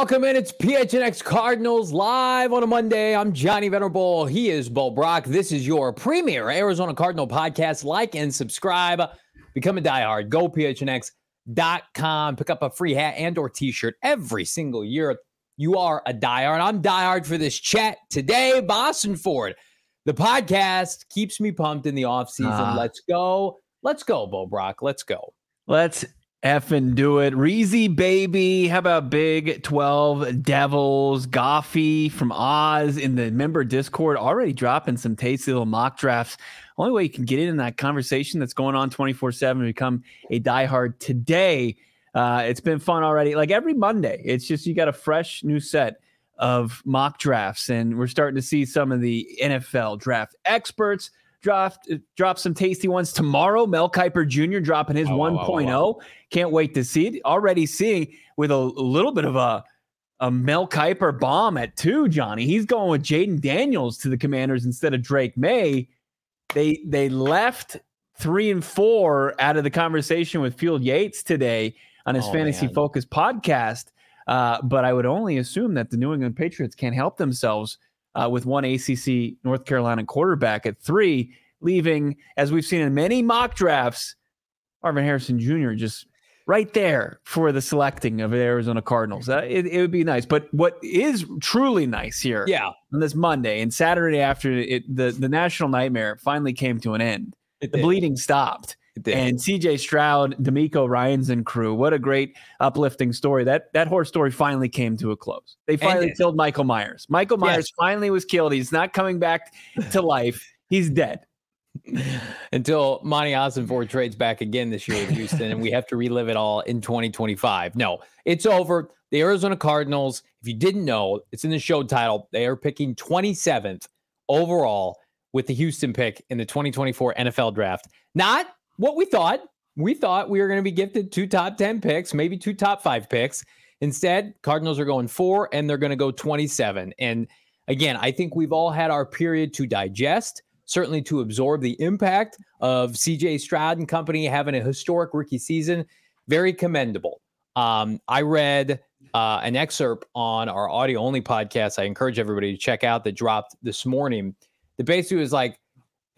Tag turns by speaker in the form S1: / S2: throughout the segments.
S1: Welcome in. It's PHNX Cardinals live on a Monday. I'm Johnny Venerable. He is Bo Brack. This is your premier Arizona Cardinal podcast. Like and subscribe. Become a diehard. Go PHNX.com. Pick up a free hat and or t-shirt every single year. You are a diehard. I'm diehard for this chat today. Boston Ford. The podcast keeps me pumped in the off season. Uh, Let's go. Let's go, Bo Brack. Let's go.
S2: Let's effing do it. Reezy baby. How about Big 12 Devils? Goffy from Oz in the member Discord already dropping some tasty little mock drafts. Only way you can get in that conversation that's going on 24 7 become a diehard today. Uh, it's been fun already. Like every Monday, it's just you got a fresh new set of mock drafts, and we're starting to see some of the NFL draft experts drop drop some tasty ones tomorrow. Mel Kiper Jr. dropping his oh, 1.0. Wow, wow. Can't wait to see it. Already seeing with a, a little bit of a a Mel Kiper bomb at two, Johnny. He's going with Jayden Daniels to the Commanders instead of Drake Maye. They they left three and four out of the conversation with Field Yates today on his oh, Fantasy man. Focus podcast. Uh, but I would only assume that the New England Patriots can't help themselves uh, with one ACC North Carolina quarterback at three, leaving, as we've seen in many mock drafts, Marvin Harrison Jr. just right there for the selecting of the Arizona Cardinals. Uh, it, it, would be nice. But what is truly nice here
S1: yeah.
S2: on this Monday and Saturday after it, the, the national nightmare finally came to an end, it the did. bleeding stopped. And CJ Stroud, DeMeco Ryans and crew. What a great uplifting story. That that horror story finally came to a close. They finally and, killed Michael Myers. Michael Myers yes. finally was killed. He's not coming back to life. He's dead.
S1: Until Monti Ossenfort trades back again this year with Houston, and we have to relive it all in 2025. No, it's over. The Arizona Cardinals, if you didn't know, it's in the show title. They are picking 27th overall with the Houston pick in the 2024 NFL draft. Not what we thought. We thought we were going to be gifted two top 10 picks, maybe two top five picks. Instead, Cardinals are going four and they're going to go 27. And again, I think we've all had our period to digest, certainly to absorb the impact of CJ Stroud and company having a historic rookie season. Very commendable. Um, I read uh, an excerpt on our audio only podcast. I encourage everybody to check out that dropped this morning. That basically was like,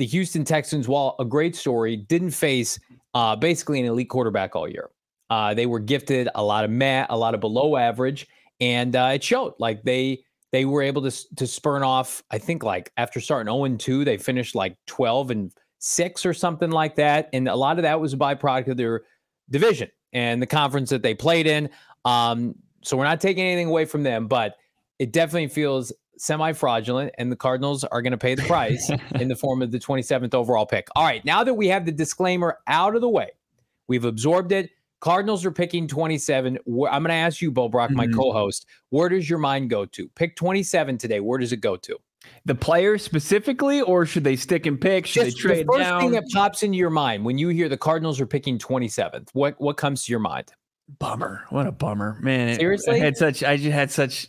S1: the Houston Texans, while a great story, didn't face uh, basically an elite quarterback all year. Uh, they were gifted a lot of mat, a lot of below average, and uh, it showed. Like they they were able to to spurn off. I think like after starting 0 and 2, they finished like 12 and six or something like that, and a lot of that was a byproduct of their division and the conference that they played in. Um, so we're not taking anything away from them, but it definitely feels semi fraudulent, and the Cardinals are going to pay the price in the form of the 27th overall pick. All right, now that we have the disclaimer out of the way, we've absorbed it. Cardinals are picking 27. I'm going to ask you, Bo Brack, mm-hmm. my co-host, where does your mind go to? Pick 27 today. Where does it go to?
S2: The player specifically, or should they stick and pick? Should Just they trade down?
S1: the first
S2: down?
S1: thing that pops into your mind when you hear the Cardinals are picking 27th. What what comes to your mind?
S2: Bummer. What a bummer, man.
S1: Seriously,
S2: I had such. I just had such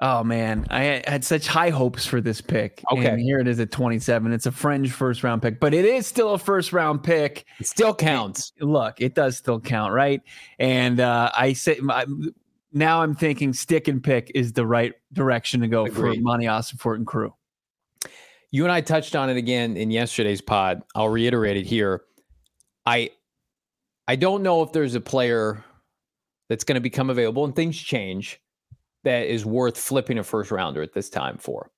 S2: Oh man, I had such high hopes for this pick.
S1: Okay,
S2: and here it is at 27. It's a fringe first round pick, but it is still a first round pick.
S1: It still counts.
S2: look, it does still count, right? And uh, I say my, now I'm thinking stick and pick is the right direction to go Agreed. for Monti Ossenfort and crew.
S1: You and I touched on it again in yesterday's pod. I'll reiterate it here. I I don't know if there's a player that's going to become available and things change that is worth flipping a first rounder at this time for.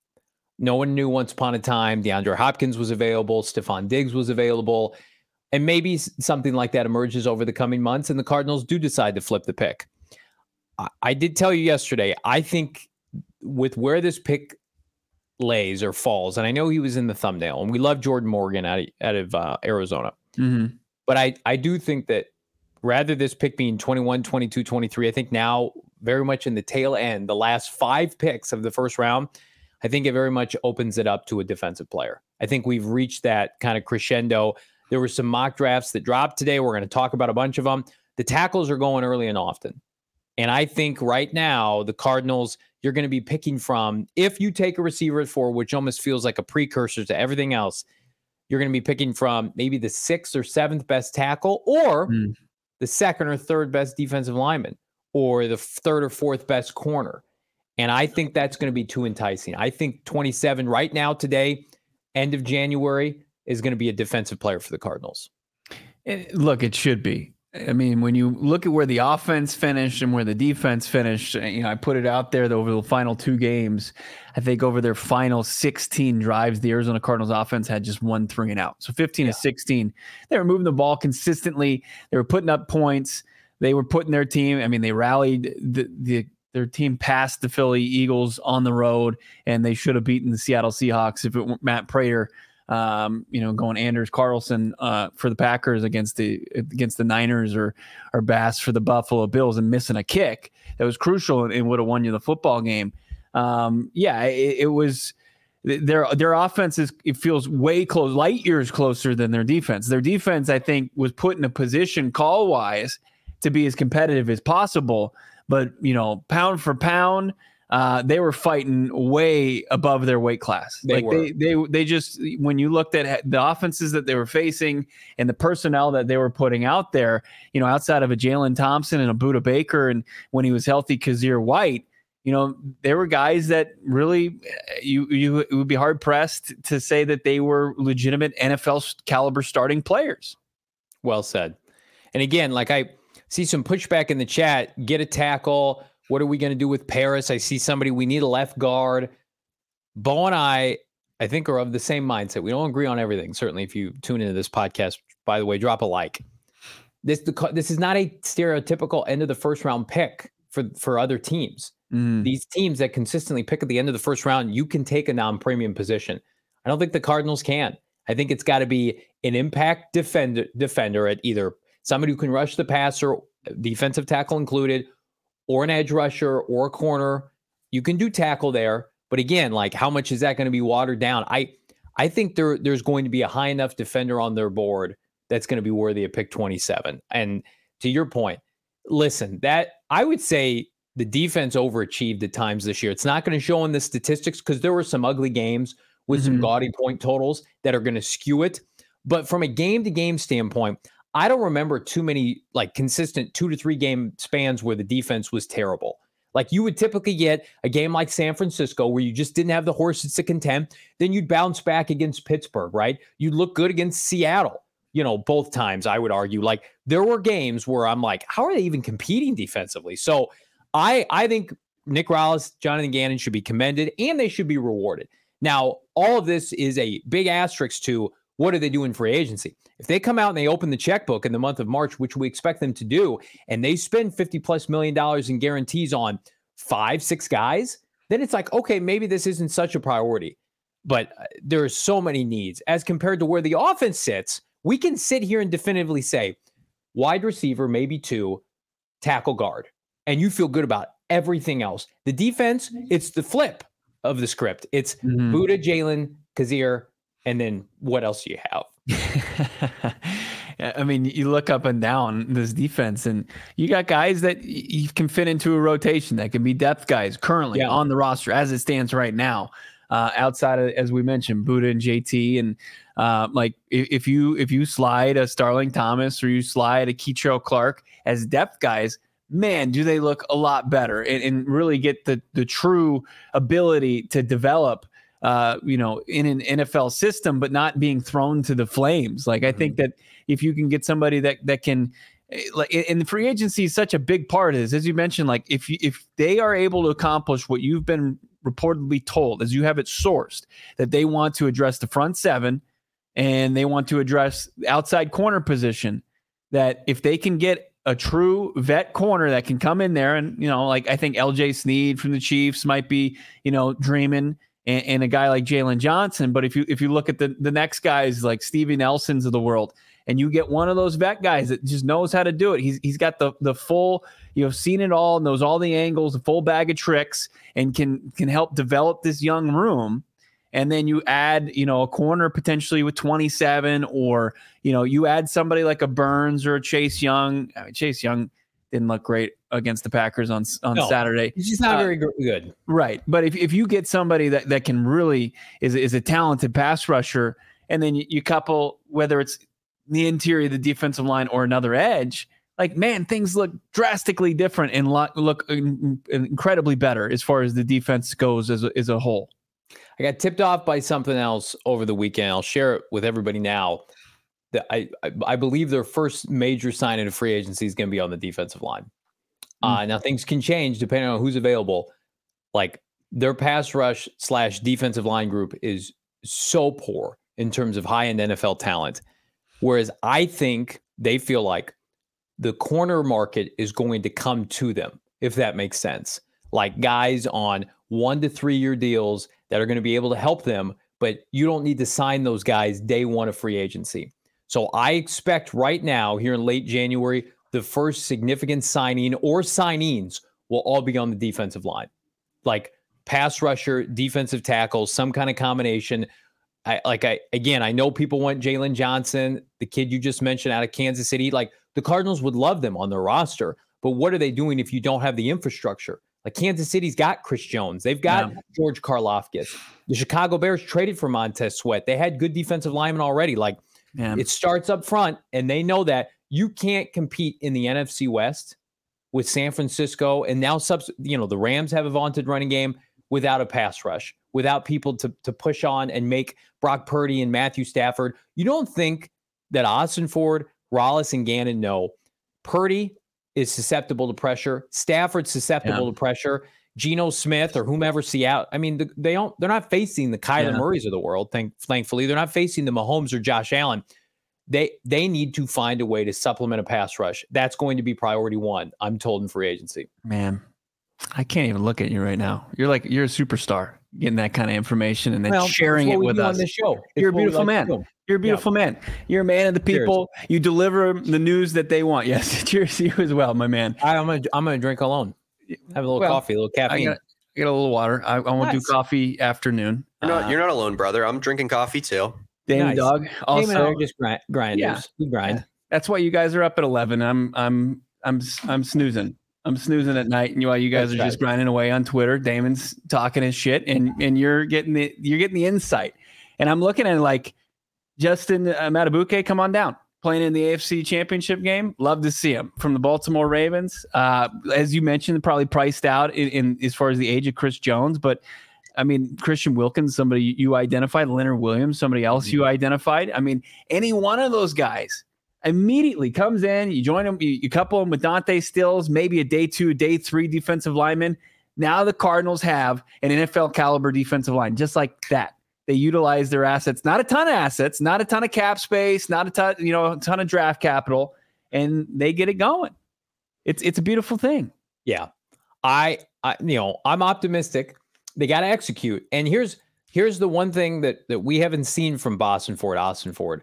S1: No one knew once upon a time DeAndre Hopkins was available, Stefon Diggs was available, and maybe something like that emerges over the coming months, and the Cardinals do decide to flip the pick. I, I did tell you yesterday, I think with where this pick lays or falls, and I know he was in the thumbnail, and we love Jordan Morgan out of, out of uh, Arizona. Mm-hmm. But I, I do think that rather this pick being 21, 22, 23, I think now very much in the tail end, the last five picks of the first round, I think it very much opens it up to a defensive player. I think we've reached that kind of crescendo. There were some mock drafts that dropped today. We're going to talk about a bunch of them. The tackles are going early and often. And I think right now, the Cardinals, you're going to be picking from, if you take a receiver at four, which almost feels like a precursor to everything else, you're going to be picking from maybe the sixth or seventh best tackle or mm. the second or third best defensive lineman or the third or fourth best corner. And I think that's going to be too enticing. I think 27 right now, today, end of January, is going to be a defensive player for the Cardinals.
S2: Eh, look, it should be. I mean, when you look at where the offense finished and where the defense finished, eh, you know, I put it out there that over the final two games, I think over their final 16 drives, the Arizona Cardinals offense had just one three and out. So 15 yeah. to 16. They were moving the ball consistently. They were putting up points. They were putting their team. I mean, they rallied the, the their team past the Philly Eagles on the road, and they should have beaten the Seattle Seahawks if it weren't Matt Prater um, you know, going Anders Carlson uh, for the Packers against the against the Niners or or Bass for the Buffalo Bills and missing a kick that was crucial and, and would have won you the football game. Um, yeah, it, it, was their their offense is it feels way close, light years closer than their defense. Their defense, I think, was put in a position call wise to be as competitive as possible. But you know, pound for pound, uh, they were fighting way above their weight class.
S1: They
S2: like
S1: were.
S2: they, they, they just when you looked at the offenses that they were facing and the personnel that they were putting out there, you know, outside of a Jalen Thompson and a Budda Baker, and when he was healthy, Kyzir White, you know, there were guys that really you you would be hard pressed to say that they were legitimate NFL caliber starting players.
S1: Well said. And again, like I see some pushback in the chat, get a tackle what are we going to do with Paris? I see somebody, we need a left guard. Bo and I, I think, are of the same mindset. We don't agree on everything. Certainly, if you tune into this podcast, by the way, drop a like. This the, this is not a stereotypical end of the first round pick for for other teams. Mm. These teams that consistently pick at the end of the first round, you can take a non-premium position. I don't think the Cardinals can. I think it's got to be an impact defender defender at either somebody who can rush the passer, defensive tackle included, or an edge rusher or a corner. You can do tackle there, but again, like how much is that going to be watered down? I I think there there's going to be a high enough defender on their board that's going to be worthy of pick 27. And to your point, listen, that I would say the defense overachieved at times this year. It's not going to show in the statistics because there were some ugly games with mm-hmm. some gaudy point totals that are going to skew it. But from a game to game standpoint, I don't remember too many like consistent two to three game spans where the defense was terrible. Like you would typically get a game like San Francisco where you just didn't have the horses to contend. Then you'd bounce back against Pittsburgh, right? You'd look good against Seattle, you know, both times, I would argue. Like there were games where I'm like, how are they even competing defensively? So I I think Nick Rallis, Jonathan Gannon should be commended and they should be rewarded. Now, all of this is a big asterisk to what do they do in free agency? If they come out and they open the checkbook in the month of March, which we expect them to do, and they spend 50 plus million dollars in guarantees on five, six guys, then it's like, okay, maybe this isn't such a priority. But uh, there are so many needs as compared to where the offense sits. We can sit here and definitively say wide receiver, maybe two, tackle guard, and you feel good about everything else. The defense, it's the flip of the script. It's mm-hmm. Budda, Jalen, Kyzir, and then what else do you have?
S2: I mean, you look up and down this defense, and you got guys that you can fit into a rotation that can be depth guys currently yeah. on the roster as it stands right now. Uh, outside of, as we mentioned, Budda and JT, and uh, like if, if, you if you slide a Starling Thomas or you slide a Kei'Trel Clark as depth guys, man, do they look a lot better and, and really get the the true ability to develop uh, you know, in an NFL system, but not being thrown to the flames. Like I mm-hmm. think that if you can get somebody that that can eh, like in the free agency is such a big part is as you mentioned like if you, if they are able to accomplish what you've been reportedly told as you have it sourced that they want to address the front seven and they want to address outside corner position that if they can get a true vet corner that can come in there and you know like I think LJ Sneed from the Chiefs might be you know dreaming and, and a guy like Jaylon Johnson. But if you if you look at the the next guys like Stevie Nelsons of the world, and you get one of those vet guys that just knows how to do it. He's he's got the the full, you know, seen it all, knows all the angles, a full bag of tricks, and can can help develop this young room. And then you add, you know, a corner potentially with 27, or you know, you add somebody like a Burns or a Chase Young. I mean, Chase Young didn't look great against the Packers on on no, Saturday.
S1: He's not uh, very good.
S2: Right. But if, if you get somebody that, that can really is is a talented pass rusher, and then you, you couple whether it's the interior of the defensive line or another edge, like man, things look drastically different and lo- look in- incredibly better as far as the defense goes as a, as a whole.
S1: I got tipped off by something else over the weekend. I'll share it with everybody now. That I, I, I believe their first major sign in a free agency is going to be on the defensive line. Uh, now things can change depending on who's available. Like their pass rush slash defensive line group is so poor in terms of high end NFL talent. Whereas I think they feel like the corner market is going to come to them, if that makes sense. Like guys on one to three year deals that are going to be able to help them, but you don't need to sign those guys day one of free agency. So I expect right now, here in late January, the first significant signing or signings will all be on the defensive line. Like pass rusher, defensive tackle, some kind of combination. I like I again, I know people want Jalen Johnson, the kid you just mentioned out of Kansas City. Like the Cardinals would love them on their roster, but what are they doing if you don't have the infrastructure? Like Kansas City's got Chris Jones, they've got yeah. George Karlaftis. The Chicago Bears traded for Montez Sweat. They had good defensive linemen already. Like yeah. it starts up front, and they know that you can't compete in the NFC West with San Francisco and now subs. You know the Rams have a vaunted running game without a pass rush, without people to to push on and make Brock Purdy and Matthew Stafford. You don't think that Ossenfort, Rallis, and Gannon know Purdy is susceptible to pressure, Stafford susceptible yeah. to pressure, Geno Smith or whomever Seattle. I mean, they don't. They're not facing the Kyler yeah. Murrays of the world. Thank, thankfully, they're not facing the Mahomes or Josh Allen. They they need to find a way to supplement a pass rush. That's going to be priority one. I'm told in free agency.
S2: Man, I can't even look at you right now. You're like you're a superstar getting that kind of information and then well, sharing it with us.
S1: On the show.
S2: You're a beautiful like man. You're a beautiful yeah. man. You're a man of the people. Cheers. You deliver the news that they want. Yes, cheers to you as well, my man.
S1: I, am gonna I'm gonna drink alone. Have a little well, coffee, a little caffeine.
S2: I got, I got a little water. I, I won't nice. do coffee afternoon.
S3: You're not, uh, you're not alone, brother. I'm drinking coffee too.
S2: Danny nice. Dog. Also,
S1: just grind, grinders. Yeah. We grind.
S2: That's why you guys are up at eleven. I'm I'm I'm I'm snoozing. I'm snoozing at night, and while you guys That's are right. just grinding away on Twitter, Damon's talking his shit, and and you're getting the you're getting the insight. And I'm looking at like Justin uh, Madubuike, come on down, playing in the AFC Championship game. Love to see him from the Baltimore Ravens. Uh, as you mentioned, probably priced out in, in as far as the age of Chris Jones, but I mean, Christian Wilkins, somebody you identified, Leonard Williams, somebody else mm-hmm. you identified. I mean, any one of those guys immediately comes in, you join them, you, you couple them with Dante Stills, maybe a day two, day three defensive lineman. Now the Cardinals have an NFL caliber defensive line, just like that. They utilize their assets, not a ton of assets, not a ton of cap space, not a ton, you know, a ton of draft capital, and they get it going. It's it's a beautiful thing.
S1: Yeah. I, I you know, I'm optimistic. They got to execute. And here's here's the one thing that that we haven't seen from Boston Ford, Ossenfort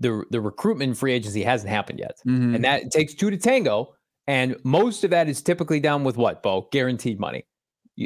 S1: the the recruitment free agency hasn't happened yet, mm-hmm. and that takes two to tango. And most of that is typically done with what, Bo? Guaranteed money.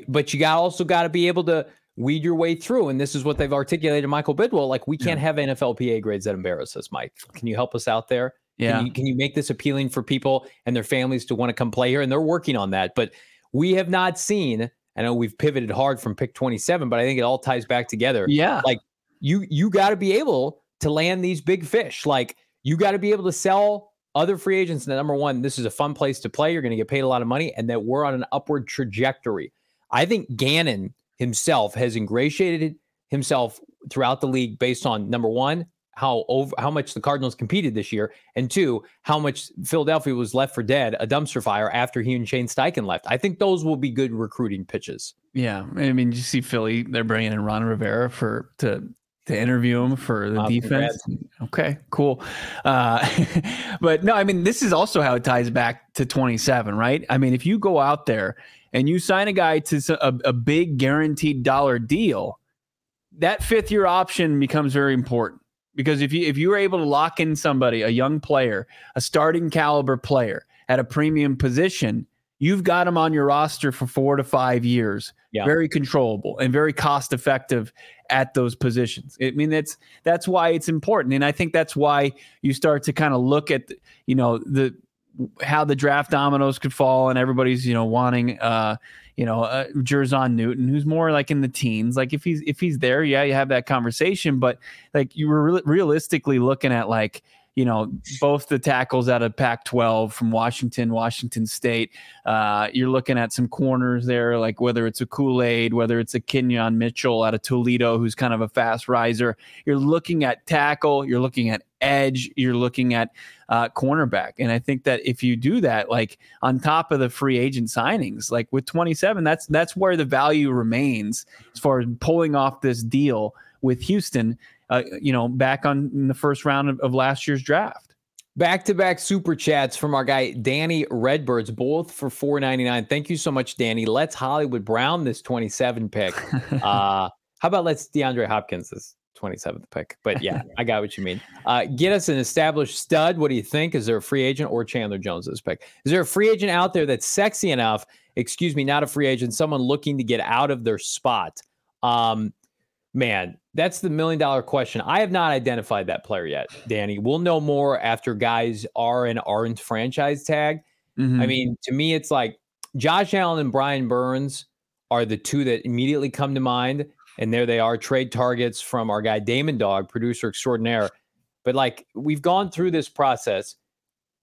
S1: But you got also got to be able to weed your way through. And this is what they've articulated, Michael Bidwill. Like we can't yeah. have NFLPA grades that embarrass us, Mike. Can you help us out there?
S2: Yeah.
S1: Can you, can you make this appealing for people and their families to want to come play here? And they're working on that. But we have not seen. I know we've pivoted hard from pick 27, but I think it all ties back together.
S2: Yeah.
S1: Like you you got to be able to land these big fish. Like you got to be able to sell other free agents that number one, this is a fun place to play. You're going to get paid a lot of money, and that we're on an upward trajectory. I think Gannon himself has ingratiated himself throughout the league based on number one, how over how much the Cardinals competed this year, and two, how much Philadelphia was left for dead, a dumpster fire after he and Shane Steichen left. I think those will be good recruiting pitches.
S2: Yeah, I mean, you see Philly, they're bringing in Ron Rivera for to to interview him for the defense. Okay, cool. Uh, but no, I mean, this is also how it ties back to 27, right? I mean, if you go out there and you sign a guy to a, a big guaranteed dollar deal, that fifth year option becomes very important because if you if you're able to lock in somebody, a young player, a starting caliber player at a premium position, you've got them on your roster for four to five years. Yeah. Very controllable and very cost effective at those positions. I mean, that's that's why it's important, and I think that's why you start to kind of look at you know the how the draft dominoes could fall, and everybody's you know wanting uh you know uh, Jer'Zhan Newton, who's more like in the teens. Like if he's if he's there, yeah, you have that conversation, but like you were re- realistically looking at like you know, both the tackles out of Pac 12 from Washington, Washington State. Uh, you're looking at some corners there, like whether it's a Kool Aid, whether it's a Quinyon Mitchell out of Toledo, who's kind of a fast riser. You're looking at tackle, you're looking at edge, you're looking at uh, cornerback. And I think that if you do that, like on top of the free agent signings, like with 27, that's that's where the value remains as far as pulling off this deal with Houston uh, you know, back on in the first round of, of last year's draft.
S1: Back to back super chats from our guy Danny Redbirds, both for four ninety nine. Thank you so much, Danny. Let's Hollywood Brown this twenty seven pick. Uh, how about let's DeAndre Hopkins this twenty seventh pick? But yeah, I got what you mean. Uh, get us an established stud. What do you think? Is there a free agent or Chandler Jones this pick? Is there a free agent out there that's sexy enough? Excuse me, not a free agent, someone looking to get out of their spot. Um, man, that's the million dollar question. I have not identified that player yet, Danny. We'll know more after guys are and aren't franchise tag. Mm-hmm. I mean, to me, it's like Josh Allen and Brian Burns are the two that immediately come to mind. And there they are, trade targets from our guy Damon Dog, producer extraordinaire. But like we've gone through this process,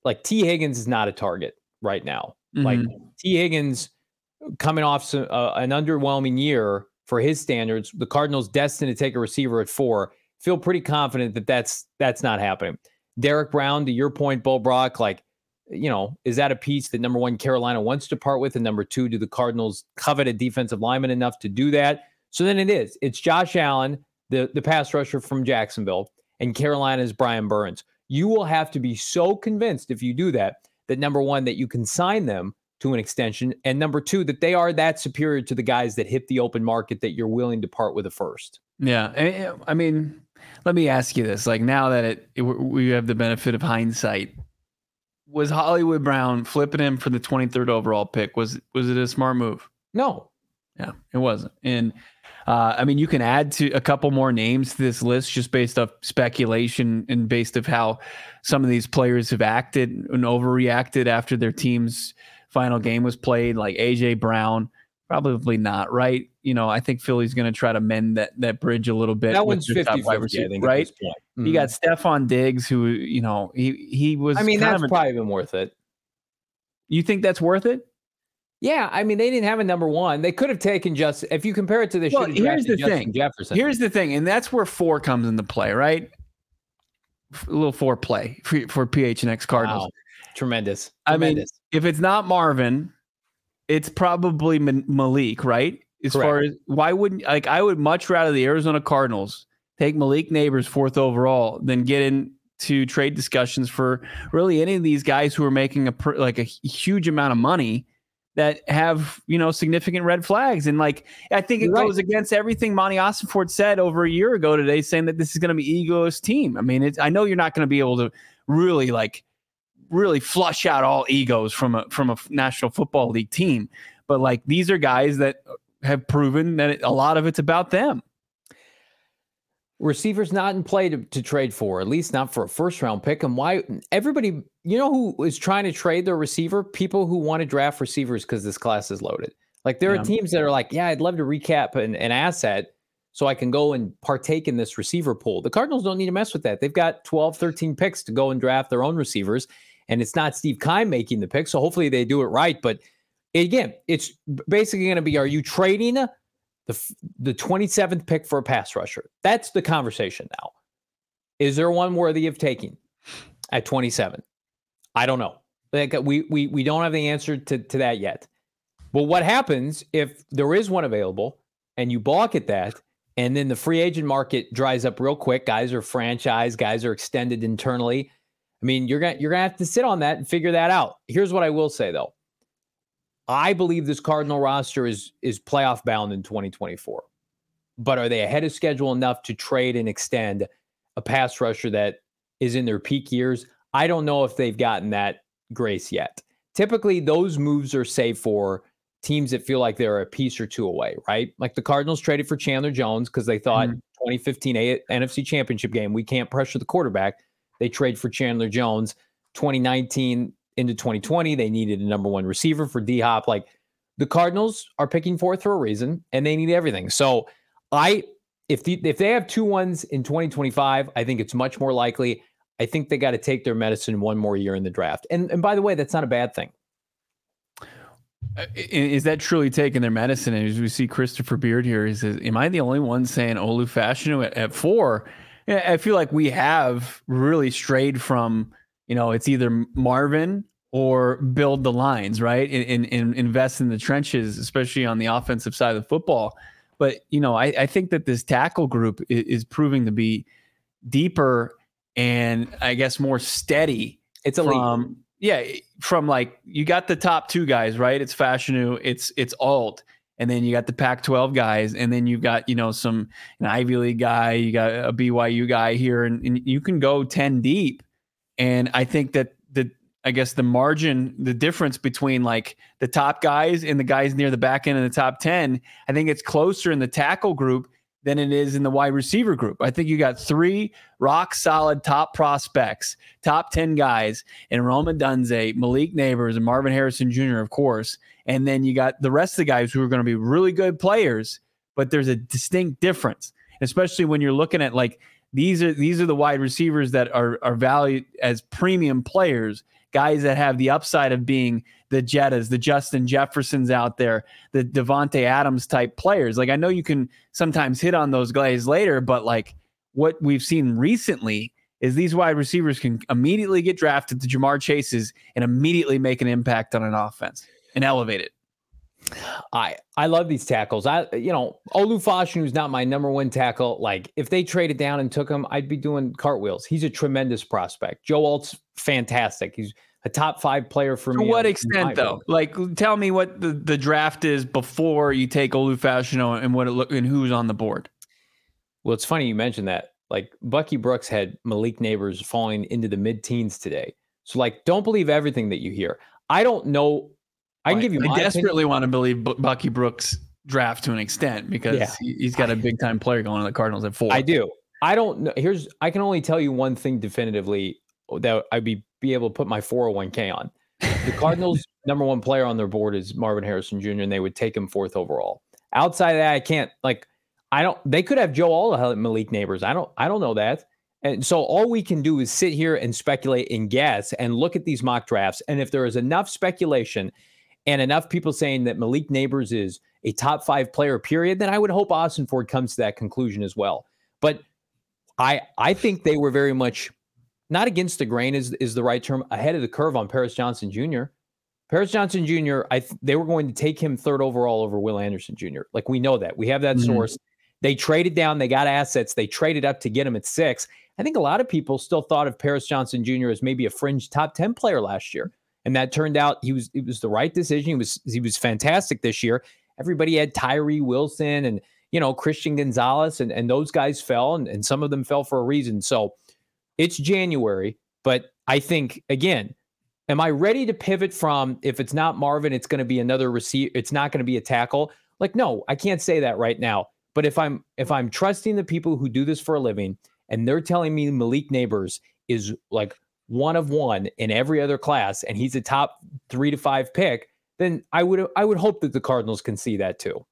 S1: like Tee Higgins is not a target right now. Mm-hmm. Like Tee Higgins coming off some, uh, an underwhelming year for his standards. The Cardinals destined to take a receiver at four. Feel pretty confident that that's that's not happening. Derrick Brown, to your point, Bo Brack, like, you know, is that a piece that number one Carolina wants to part with, and number two, do the Cardinals covet a defensive lineman enough to do that? So then it is. It's Josh Allen, the the pass rusher from Jacksonville, and Carolina's Brian Burns. You will have to be so convinced if you do that that number one that you can sign them to an extension, and number two, that they are that superior to the guys that hit the open market that you're willing to part with a first.
S2: Yeah, I mean, let me ask you this: like now that it, it we have the benefit of hindsight, was Hollywood Brown flipping him for the 23rd overall pick? Was was it a smart move?
S1: No.
S2: Yeah, it wasn't. And uh, I mean, you can add to a couple more names to this list just based off speculation and based of how some of these players have acted and overreacted after their teams final game was played, like AJ Brown. Probably not, right? You know, I think Philly's going to try to mend that that bridge a little bit.
S1: That one's 50 50, right?
S2: Mm-hmm. You got mm-hmm. Diggs, who, you know, he he was.
S1: I mean, that's a, probably been worth it.
S2: You think that's worth it?
S1: Yeah, I mean, they didn't have a number one. They could have taken just if you compare it to the.
S2: Well, here's the Justin thing. Jefferson. Here's the thing, and that's where four comes into play, right? A little four play for, for PHNX Cardinals. Wow.
S1: Tremendous.
S2: Tremendous. I mean, if it's not Marvin, it's probably Malik, right? As Correct. far as why wouldn't like I would much rather the Arizona Cardinals take Malik Nabers fourth overall than get into trade discussions for really any of these guys who are making a like a huge amount of money that have you know significant red flags and like I think it You're goes against everything Monti Ossenfort said over a year ago today, saying that this is going to be egoist team. I mean, I know you're not going to be able to really like really flush out all egos from a from a National Football League team. But like these are guys that have proven that it, a lot of it's about them.
S1: Receivers not in play to, to trade for, at least not for a first round pick. And why everybody, you know, who is trying to trade their receiver? People who want to draft receivers because this class is loaded. Like there yeah. are teams that are like, yeah, I'd love to recap an, an asset so I can go and partake in this receiver pool. The Cardinals don't need to mess with that. They've got 12, 13 picks to go and draft their own receivers and it's not Steve Keim making the pick. So hopefully they do it right. But again, it's basically going to be: Are you trading uh, the the 27th pick for a pass rusher? That's the conversation now. Is there one worthy of taking at 27? I don't know. Like uh, we we we don't have the answer to to that yet. But what happens if there is one available and you balk at that? And then the free agent market dries up real quick. Guys are franchise, guys are extended internally I mean, you're gonna you're gonna have to sit on that and figure that out. Here's what I will say though. I believe this Cardinal roster is is playoff bound in 2024. But are they ahead of schedule enough to trade and extend a pass rusher that is in their peak years? I don't know if they've gotten that grace yet. Typically, those moves are safe for teams that feel like they're a piece or two away, right? Like the Cardinals traded for Chandler Jones because they thought mm-hmm. 2015 a- NFC Championship game, we can't pressure the quarterback. They trade for Chandler Jones. 2019 into 2020, they needed a number one receiver for D Hop. Like the Cardinals are picking fourth for a reason, and they need everything. So I, if the, if they have two ones in 2025, I think it's much more likely. I think they got to take their medicine one more year in the draft. And and by the way, that's not a bad thing.
S2: Uh, is that truly taking their medicine? And as we see Christopher Beard here, he says, Am I the only one saying Olu Fashanu at, at four? I feel like we have really strayed from, you know, it's either Marvin or build the lines, right? And, and, invest in the trenches, especially on the offensive side of the football. But, you know, I, I think that this tackle group is, is proving to be deeper and I guess more steady.
S1: It's a
S2: from, yeah, from like you got the top two guys, right? It's Fashanu, it's it's Alt, and then you got the Pac-12 guys, and then you've got you know some an Ivy League guy, you got a BYU guy here, and, and you can go ten deep. And I think that the I guess the margin, the difference between like the top guys and the guys near the back end of the top ten, I think it's closer in the tackle group than it is in the wide receiver group. I think you got three rock solid top prospects, top 10 guys in Rome Odunze, Malik Nabers, and Marvin Harrison Jr., of course. And then you got the rest of the guys who are going to be really good players, but there's a distinct difference, especially when you're looking at like these are these are the wide receivers that are are valued as premium players, guys that have the upside of being the Jettas, the Justin Jeffersons out there, the Davante Adams type players. Like I know you can sometimes hit on those guys later, but like what we've seen recently is these wide receivers can immediately get drafted to Ja'Marr Chases and immediately make an impact on an offense and elevate it.
S1: I I love these tackles. I you know Olu Fashanu is not my number one tackle. Like if they traded down and took him, I'd be doing cartwheels. He's a tremendous prospect. Joe Alt's fantastic. He's a top five player for
S2: to
S1: me.
S2: To what extent, though? Like, tell me what the, the draft is before you take Olu Fashanu and what it look and who's on the board.
S1: Well, it's funny you mentioned that. Like Bucky Brooks had Malik Nabers falling into the mid teens today. So, like, don't believe everything that you hear. I don't know. I can give you.
S2: I desperately opinion. want to believe Bucky Brooks draft to an extent because yeah. he's got a big time player going to the Cardinals at four.
S1: I do. I don't know. Here's I can only tell you one thing definitively that I'd be be able to put my 401k on. The Cardinals' number one player on their board is Marvin Harrison Jr., and they would take him fourth overall. Outside of that, I can't like I don't they could have Joe Alt Malik Nabers. I don't I don't know that. And so all we can do is sit here and speculate and guess and look at these mock drafts. And if there is enough speculation and enough people saying that Malik Nabers is a top five player, period, then I would hope Ossenfort comes to that conclusion as well. But I I think they were very much not against the grain is is the right term, ahead of the curve on Paris Johnson Jr. Paris Johnson Jr. I th- they were going to take him third overall over Will Anderson Jr. Like we know that we have that mm-hmm. source. They traded down, they got assets, they traded up to get him at six. I think a lot of people still thought of Paris Johnson Jr. as maybe a fringe top ten player last year, and that turned out he was it was the right decision. He was he was fantastic this year. Everybody had Tyree Wilson and you know Christian Gonzalez, and and those guys fell, and, and some of them fell for a reason. So it's January, but I think again, am I ready to pivot from if it's not Marvin, it's going to be another receiver, it's not going to be a tackle? Like no, I can't say that right now. But if I'm if I'm trusting the people who do this for a living and they're telling me Malik Nabers is like one of one in every other class and he's a top 3 to 5 pick, then I would I would hope that the Cardinals can see that too.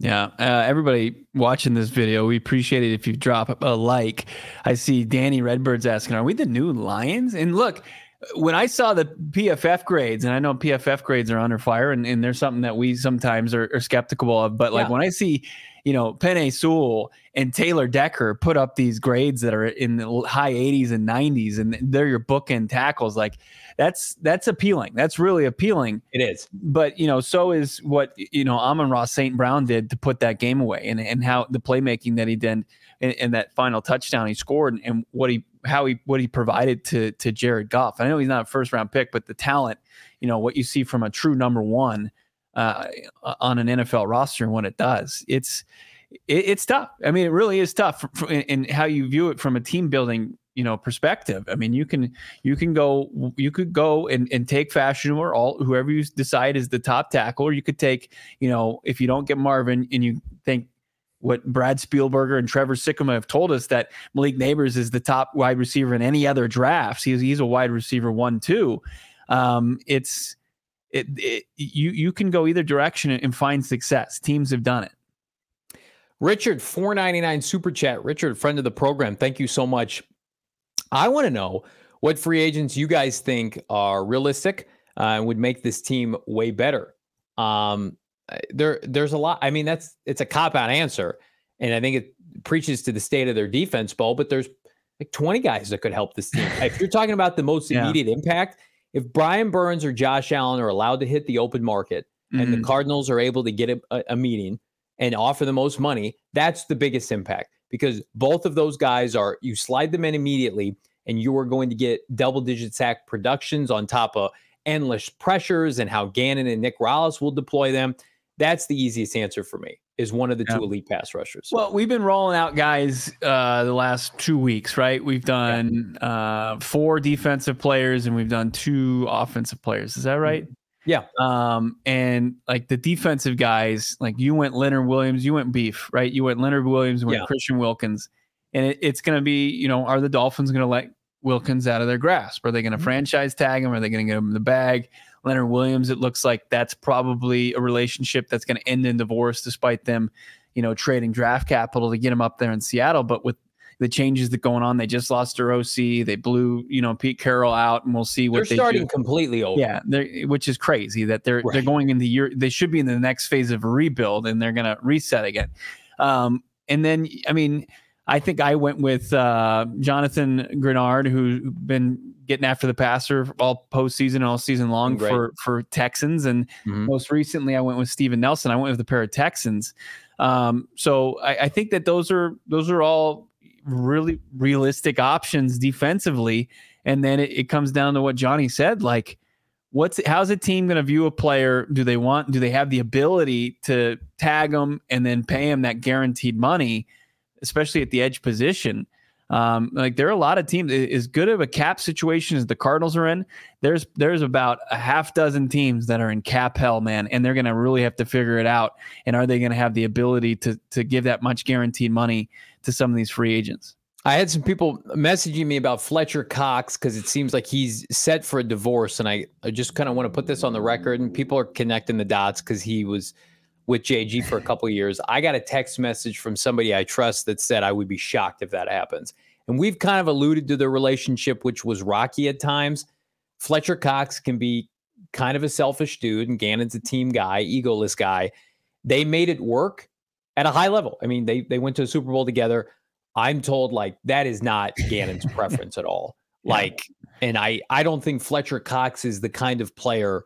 S2: Yeah, uh, everybody watching this video, we appreciate it if you drop a like. I see Danny Redbird's asking, "Are we the new Lions?" And look, when I saw the PFF grades, and I know PFF grades are under fire, and, and there's something that we sometimes are, are skeptical of, but like yeah. when I see, you know, Penei Sewell and Taylor Decker put up these grades that are in the high 80s and 90s, and they're your bookend tackles, like that's that's appealing. That's really appealing.
S1: It is.
S2: But you know, so is what you know Amon-Ra St. Brown did to put that game away, and and how the playmaking that he did, and, that final touchdown he scored, and, and what he how he what he provided to to Jared Goff. I know he's not a first round pick, but the talent, you know, what you see from a true number one uh, on an NFL roster and what it does, it's it's tough. I mean, it really is tough in, in, how you view it from a team building you know perspective. I mean, you can you can go you could go and, and take Fashanu or Alt whoever you decide is the top tackle, or you could take you know if you don't get Marvin and you think what Brad Spielberger and Trevor Sikkema have told us that Malik Nabers is the top wide receiver in any other drafts. He's he's a wide receiver one too. Um, it's it, it you you can go either direction and find success. Teams have done it.
S1: Richard, four ninety nine super chat. Richard, friend of the program. Thank you so much. I want to know what free agents you guys think are realistic uh, and would make this team way better. Um, there, there's a lot. I mean, that's it's a cop out answer, and I think it preaches to the state of their defense, Bo. But there's like 20 guys that could help this team. if you're talking about the most immediate yeah. impact, if Brian Burns or Josh Allen are allowed to hit the open market mm-hmm. and the mm-hmm. Cardinals are able to get a, a meeting and offer the most money, that's the biggest impact because both of those guys are you slide them in immediately and you are going to get double digit sack productions on top of endless pressures and how Gannon and Nick Rallis will deploy them. That's the easiest answer for me is one of the yeah. two elite pass rushers.
S2: Well, we've been rolling out guys uh, the last two weeks, right? We've done yeah. uh, four defensive players and we've done two offensive players. Is that right?
S1: Yeah.
S2: Um, and like the defensive guys, like you went Leonard Williams, you went Beef, right? You went Leonard Williams, went yeah. Christian Wilkins, and it, it's going to be, you know, are the Dolphins going to let Wilkins out of their grasp? Are they going to mm-hmm. franchise tag him? Are they going to get him in the bag? Leonard Williams, it looks like that's probably a relationship that's going to end in divorce, despite them, you know, trading draft capital to get him up there in Seattle. But with the changes that going on, they just lost their OC. They blew, you know, Pete Carroll out, and we'll see what
S1: they're
S2: they
S1: starting
S2: do.
S1: completely over.
S2: Yeah, which is crazy that they're right. they're going in the year. They should be in the next phase of a rebuild, and they're going to reset again. Um, and then, I mean I think I went with uh, Jonathan Greenard, who's been getting after the passer all postseason, all season long Great. for for Texans, and mm-hmm. most recently I went with Steven Nelson. I went with a pair of Texans. Um, so I, I think that those are those are all really realistic options defensively. And then it, it comes down to what Johnny said, like what's how's a team going to view a player do they want do they have the ability to tag them and then pay them that guaranteed money especially at the edge position. Um, like there are a lot of teams as good of a cap situation as the Cardinals are in. There's there's about a half dozen teams that are in cap hell, man, and they're going to really have to figure it out. And are they going to have the ability to to give that much guaranteed money to some of these free agents?
S1: I had some people messaging me about Fletcher Cox because it seems like he's set for a divorce, and I, I just kind of want to put this on the record. And people are connecting the dots because he was with JG for a couple years. I got a text message from somebody I trust that said I would be shocked if that happens. And we've kind of alluded to the relationship, which was rocky at times. Fletcher Cox can be kind of a selfish dude, and Gannon's a team guy, egoless guy. They made it work at a high level. I mean, they they went to a Super Bowl together. I'm told like that is not Gannon's preference at all. Like, and I I don't think Fletcher Cox is the kind of player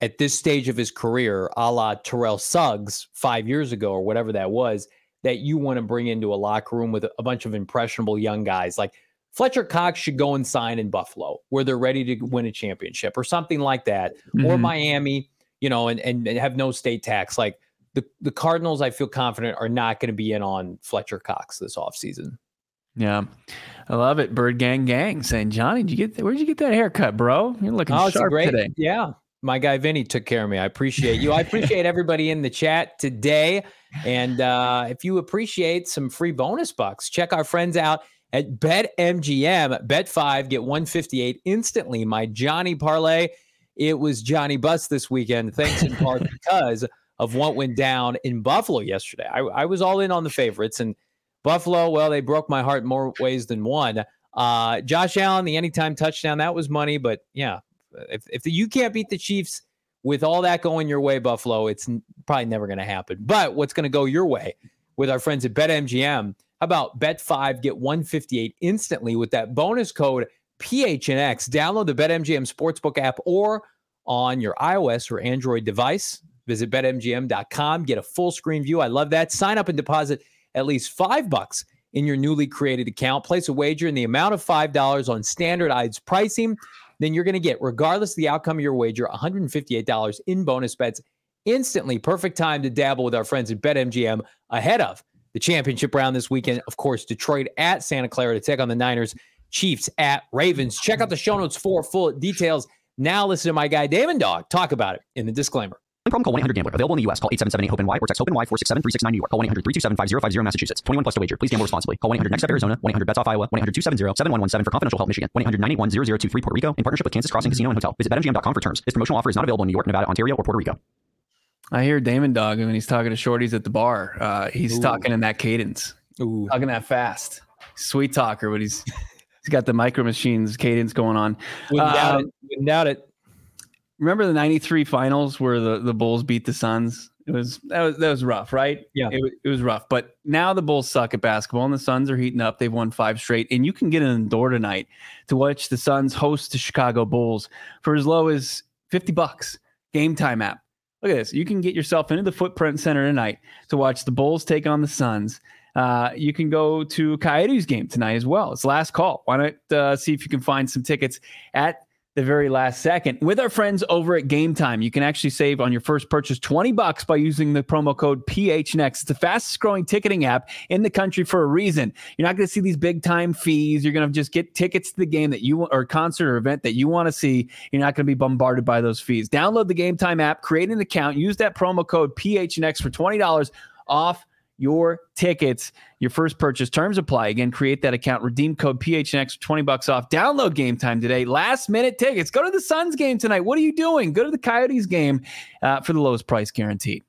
S1: at this stage of his career, a la Terrell Suggs five years ago or whatever that was, that you want to bring into a locker room with a bunch of impressionable young guys. Like Fletcher Cox should go and sign in Buffalo where they're ready to win a championship or something like that, mm-hmm. or Miami, you know, and, and, and have no state tax. Like the, the Cardinals, I feel confident, are not going to be in on Fletcher Cox this offseason.
S2: Yeah, I love it. Bird Gang Gang saying, Johnny, did you get where'd you get that haircut, bro? You're looking oh, sharp great, today.
S1: Yeah, my guy Vinny took care of me. I appreciate you. I appreciate everybody in the chat today. And uh, if you appreciate some free bonus bucks, check our friends out at BetMGM. Bet five, get 158 instantly. My Johnny parlay. It was Johnny Bus this weekend, thanks in part because of what went down in Buffalo yesterday. I, I, was all in on the favorites, and Buffalo, well, they broke my heart more ways than one. Uh, Josh Allen, the anytime touchdown, that was money, but yeah, if if you can't beat the Chiefs with all that going your way, Buffalo, it's probably never going to happen. But what's going to go your way with our friends at BetMGM? How about Bet Five get 158 instantly with that bonus code PHNX? Download the BetMGM Sportsbook app or on your iOS or Android device. Visit betmgm.com, get a full screen view. I love that. Sign up and deposit at least five bucks in your newly created account. Place a wager in the amount of $5 on standardized pricing then you're going to get, regardless of the outcome of your wager, $158 in bonus bets instantly. Perfect time to dabble with our friends at BetMGM ahead of the championship round this weekend. Of course, Detroit at Santa Clara to take on the Niners, Chiefs at Ravens. Check out the show notes for full details. Now, listen to my guy, Damon Dog, talk about it in the disclaimer.
S4: Problem call 1 800 Gambler. Available in the U.S. Call 877 HOPE NY or text HOPE NY 467 369 New York. Call 1 800 327 5050 Massachusetts. 21 plus to wager. Please gamble responsibly. Call 1 800 NEXT Arizona. 1 800 BETS off Iowa. 1 800 270 7117 for confidential help Michigan. 1 800 981 0023 Puerto Rico in partnership with Kansas Crossing Casino and Hotel. Visit BetMGM.com for terms. This promotional offer is not available in New York, Nevada, Ontario, or Puerto Rico.
S2: I hear Damon Dog when he's talking to shorties at the bar. Uh, he's Ooh. talking in that cadence. Ooh. Talking that fast. Sweet talker, but he's He's got the micro machines cadence going on.
S1: Wouldn't doubt
S2: Um,
S1: it. Wouldn't doubt it.
S2: Remember the '93 finals where the, the Bulls beat the Suns? It was that was that was rough, right?
S1: Yeah.
S2: it, it was rough. But now the Bulls suck at basketball, and the Suns are heating up. They've won five straight, and you can get in the door tonight to watch the Suns host the Chicago Bulls for as low as fifty bucks. Game Time app. Look at this. You can get yourself into the Footprint Center tonight to watch the Bulls take on the Suns. Uh, you can go to Coyotes game tonight as well. It's last call. Why not uh, see if you can find some tickets at the very last second with our friends over at Game Time. You can actually save on your first purchase 20 bucks by using the promo code PHNX. It's the fastest growing ticketing app in the country for a reason. You're not going to see these big time fees. You're going to just get tickets to the game that you or concert or event that you want to see. You're not going to be bombarded by those fees. Download the Game Time app, create an account, use that promo code PHNX for $20 off your tickets. Your first purchase terms apply. Again, create that account, redeem code PHNX for 20 bucks off. Download game time today. Last minute tickets. Go to the Suns game tonight. What are you doing? Go to the Coyotes game uh, for the lowest price guaranteed.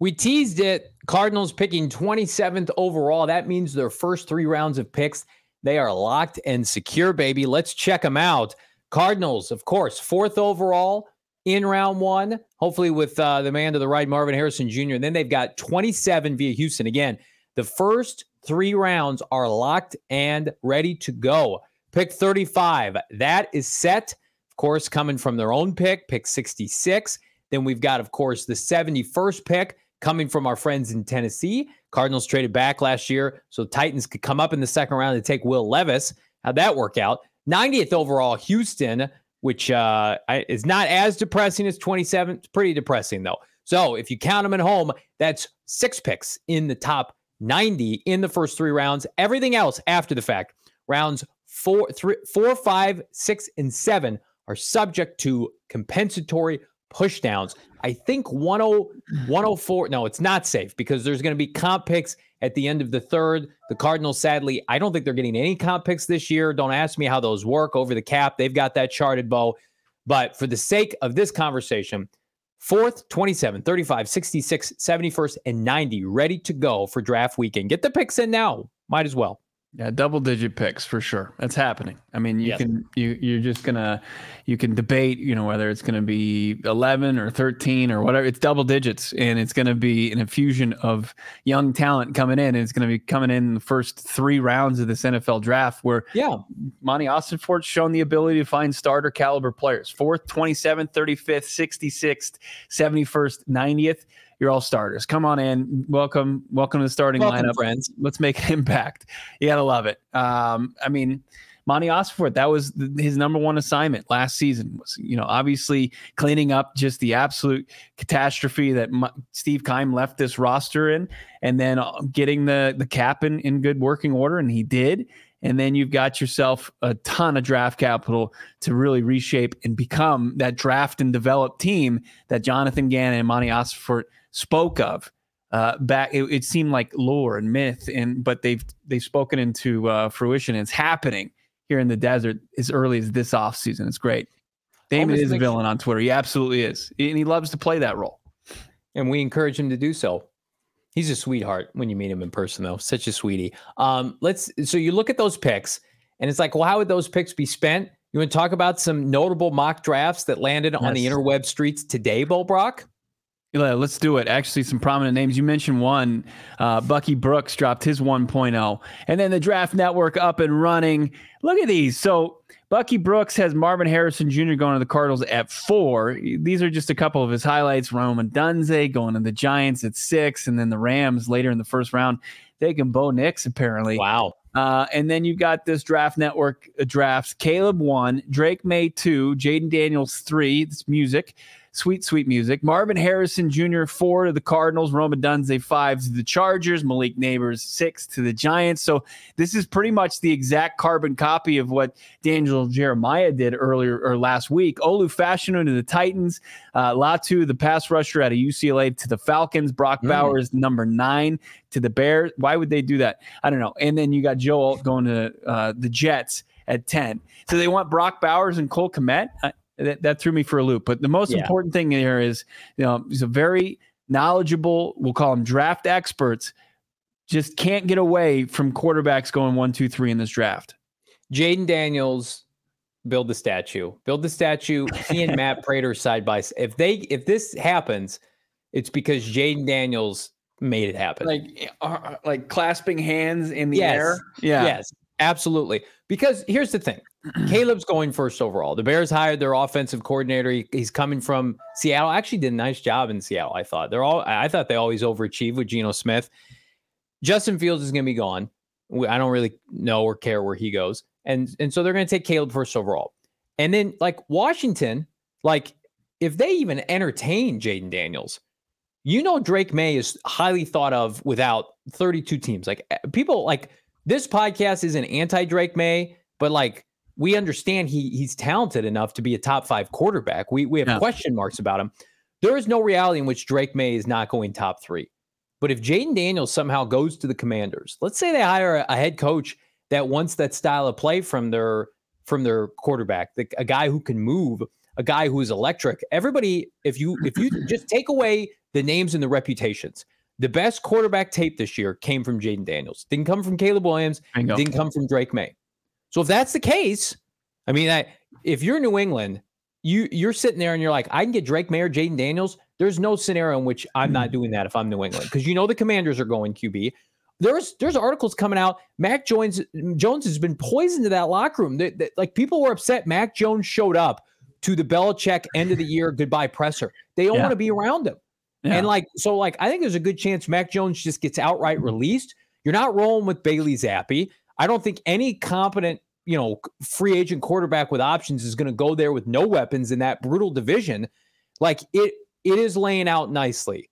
S1: We teased it. Cardinals picking 27th overall. That means their first three rounds of picks, they are locked and secure, baby. Let's check them out. Cardinals, of course, fourth overall in round one, hopefully with uh, the man to the right, Marvin Harrison Jr. And then they've got 27 via Houston. Again, the first three rounds are locked and ready to go. Pick 35, that is set. Of course, coming from their own pick, pick 66. Then we've got, of course, the 71st pick coming from our friends in Tennessee. Cardinals traded back last year, so Titans could come up in the second round and take Will Levis. How'd that work out? 90th overall, Houston, which uh, is not as depressing as 27. It's pretty depressing, though. So if you count them at home, that's six picks in the top 90 in the first three rounds. Everything else after the fact, rounds four, three, four, five, six, and seven are subject to compensatory pushdowns. I think 10, 104. No, it's not safe because there's going to be comp picks at the end of the third. The Cardinals, sadly, I don't think they're getting any comp picks this year. Don't ask me how those work over the cap. They've got that charted, Bo. But for the sake of this conversation, fourth, 27, 35, 66, 71st, and 90 ready to go for draft weekend. Get the picks in now. Might as well.
S2: Yeah, double digit picks for sure. That's happening. I mean, you
S1: Yes.
S2: can you you're just gonna you can debate, you know, whether it's gonna be eleven or thirteen or whatever. It's double digits, and it's gonna be an infusion of young talent coming in, and it's gonna be coming in the first three rounds of this NFL draft, where
S1: Yeah.
S2: Monti Ossenfort's shown the ability to find starter caliber players. Fourth, 27th, 35th, 66th, 71st, 90th. You're all starters. Come on in. Welcome. Welcome to the starting
S1: Welcome,
S2: lineup
S1: friends.
S2: let's make an impact. You gotta love it. Um, I mean, Monti Ossenfort, that was his number one assignment last season. Was you know obviously cleaning up just the absolute catastrophe that M- Steve Keim left this roster in, and then uh, getting the the cap in in good working order, and he did. And then you've got yourself a ton of draft capital to really reshape and become that draft and develop team that Jonathan Gannon and Monti Ossenfort spoke of uh, back it, it seemed like lore and myth and but they've they've spoken into uh, fruition it's happening here in the desert as early as this offseason. It's great. Damon
S1: Almost
S2: is a villain on Twitter. He absolutely is. And he loves to play that role.
S1: And we encourage him to do so. He's a sweetheart when you meet him in person, though. Such a sweetie. Um, let's. So you look at those picks, and it's like, well, how would those picks be spent? You want to talk about some notable mock drafts that landed on the
S2: Yes.
S1: interweb streets today, Bo Brack?
S2: Yeah, let's do it. Actually, some prominent names. You mentioned one. Uh, Bucky Brooks dropped his 1.0. And then the Draft Network up and running. Look at these. So Bucky Brooks has Marvin Harrison Jr. going to the Cardinals at four. These are just a couple of his highlights. Rome Odunze going to the Giants at six. And then the Rams later in the first round taking Bo Nix, apparently.
S1: Wow.
S2: Uh, and then you've got this draft network uh, drafts. Caleb one, Drake Maye two, Jayden Daniels three. It's music, sweet, sweet music. Marvin Harrison Jr. four to the Cardinals. Rome Odunze five to the Chargers. Malik Nabers six to the Giants. So this is pretty much the exact carbon copy of what Daniel Jeremiah did earlier or last week. Olu Fashanu to the Titans. Uh, Latu, the pass rusher out of UCLA to the Falcons. Brock
S1: Mm.
S2: Bowers, number nine to the Bears. Why would they do that? I don't know. And then you got Joe Alt going to uh, the Jets at 10. So they want Brock Bowers and Cole Kmet. That, that threw me for a loop. But the most
S1: Yeah.
S2: important thing here is, you know, he's a very knowledgeable, we'll call them draft experts, just can't get away from quarterbacks going one, two, three in this draft.
S1: Jayden Daniels build the statue. Build the statue. He and Matt Prater side by side. If they if this happens, it's because Jayden Daniels made it happen.
S2: Like uh, like clasping hands in the
S1: Yes.
S2: air. Yeah.
S1: Yes, absolutely. Because here's the thing. Caleb's going first overall. The Bears hired their offensive coordinator. He- he's coming from Seattle. Actually, did a nice job in Seattle. I thought they're all. I thought they always overachieve with Geno Smith. Justin Fields is going to be gone. We- I don't really know or care where he goes, and and so they're going to take Caleb first overall. And then like Washington, like if they even entertain Jayden Daniels, you know Drake Maye is highly thought of without 32 teams. Like eh, people like this podcast isn't anti Drake Maye, but like we understand he he's talented enough to be a top five quarterback. We we have
S2: Yeah.
S1: question marks about him. There is no reality in which Drake Maye is not going top three. But if Jayden Daniels somehow goes to the Commanders, let's say they hire a, a head coach that wants that style of play from their from their quarterback, the, a guy who can move, a guy who is electric. Everybody, if you if you just take away the names and the reputations, the best quarterback tape this year came from Jayden Daniels. Didn't come from Caleb Williams. Didn't come from Drake Maye. So if that's the case, I mean, I, if you're New England, you you're sitting there and you're like, I can get Drake Maye or Jayden Daniels. There's no scenario in which I'm not mm-hmm. doing that if I'm New England because you know the Commanders are going QB. There's there's articles coming out. Mac Jones Jones has been poisoned to that locker room. That, that- like people were upset. Mac Jones showed up to the Belichick end of the year goodbye presser. They don't
S2: Yeah.
S1: want to be around him.
S2: Yeah.
S1: And like, so like, I think there's a good chance Mac Jones just gets outright mm-hmm. released. You're not rolling with Bailey Zappe. I don't think any competent, you know, free agent quarterback with options is going to go there with no weapons in that brutal division. Like it, it is laying out nicely,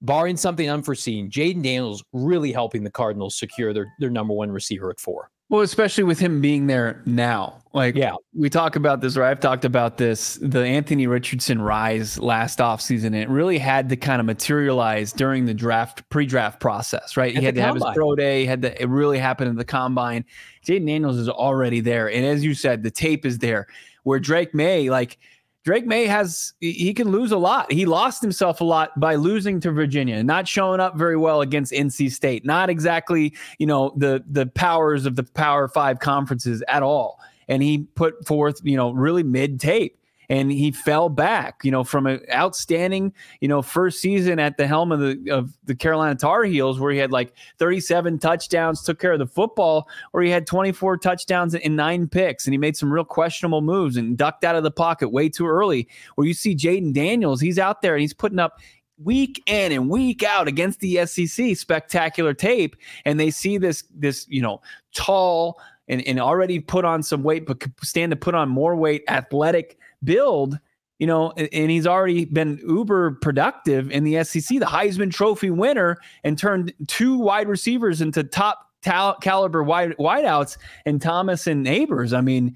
S1: barring something unforeseen. Jayden Daniels really helping the Cardinals secure their their number one receiver at four.
S2: Well, especially with him being there now. Like,
S1: Yeah.
S2: we talk about this, or I've talked about this, the Anthony Richardson rise last offseason. It really had to kind of materialize during the draft, pre draft process, right?
S1: At
S2: he had to have his
S1: combine.
S2: pro day, he had to, it really happened in the combine. Jayden Daniels is already there. And as you said, the tape is there where Drake Maye, like, Drake Maye has he- can lose a lot. He lost himself a lot by losing to Virginia, not showing up very well against NC State. Not exactly, you know, the the powers of the Power 5 conferences at all. And he put forth, you know, really mid tape and he fell back, you know, from an outstanding, you know, first season at the helm of the of the Carolina Tar Heels where he had like 37 touchdowns, took care of the football, or he had 24 touchdowns and nine picks, and he made some real questionable moves and ducked out of the pocket way too early. Where you see Jayden Daniels, he's out there and he's putting up week in and week out against the SEC spectacular tape, and they see this this you know tall and, and already put on some weight, but stand to put on more weight, athletic build. You know, and, he's already been uber productive in the SEC, the Heisman Trophy winner, and turned two wide receivers into top tal- caliber wide wideouts and Thomas and Nabers. I mean,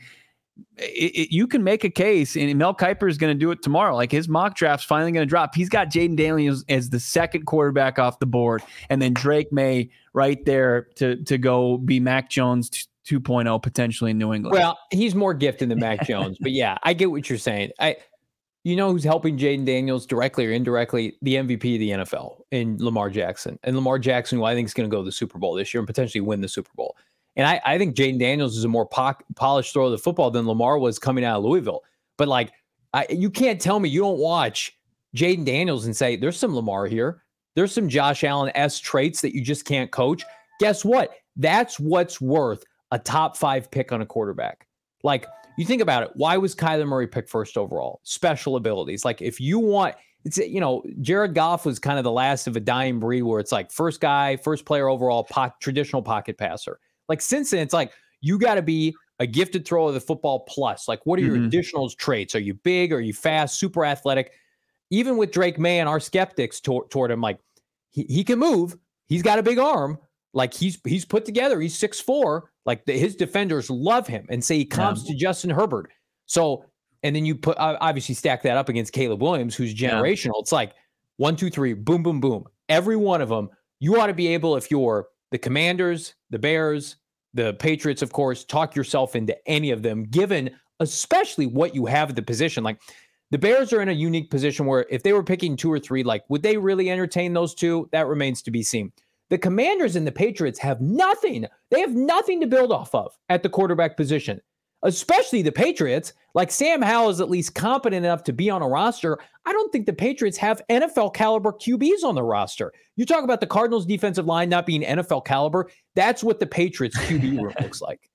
S2: it, it- you can make a case, and Mel Kiper is going to do it tomorrow. Like his mock draft's finally going to drop. He's got Jayden Daniels as the second quarterback off the board, and then Drake Maye right there to to go be Mac Jones 2.0 potentially in New England.
S1: Well, he's more gifted than Mac Jones, but yeah, I get what you're saying. I, you know, who's helping Jayden Daniels directly or indirectly? The MVP of the NFL in Lamar Jackson, and Lamar Jackson, who I think is going to go to the Super Bowl this year and potentially win the Super Bowl. And I, I think Jayden Daniels is a more po- polished thrower of the football than Lamar was coming out of Louisville. But like, I, you can't tell me you don't watch Jayden Daniels and say there's some Lamar here. There's some Josh Allen s traits that you just can't coach. Guess what? That's what's worth a top five pick on a quarterback. Like you think about it, why was Kyler Murray picked first overall? Special abilities. Like if you want, it's you know, Jared Goff was kind of the last of a dying breed where it's like first guy, first player overall, po- traditional pocket passer. Like since then, it's like you got to be a gifted thrower of the football plus. Like what are your
S2: Mhm.
S1: additional traits? Are you big? Are you fast? Super athletic? Even with Drake Maye and our skeptics tor- toward him, like he, he can move. He's got a big arm. Like he's he's put together. He's six four. Like the, his defenders love him and say he comps to Justin Herbert. So and then you put obviously stack that up against Caleb Williams, who's generational. It's like one, two, three, boom, boom, boom. Every one of them. You ought to be able, if you're the Commanders, the Bears, the Patriots, of course, talk yourself into any of them, given especially what you have at the position. Like the Bears are in a unique position where if they were picking two or three, like would they really entertain those two? That remains to be seen. The Commanders and the Patriots have nothing. They have nothing to build off of at the quarterback position, especially the Patriots. Like Sam Howell is at least competent enough to be on a roster. I don't think the Patriots have NFL caliber QBs on the roster. You talk about the Cardinals defensive line not being NFL caliber. That's what the Patriots QB room looks like.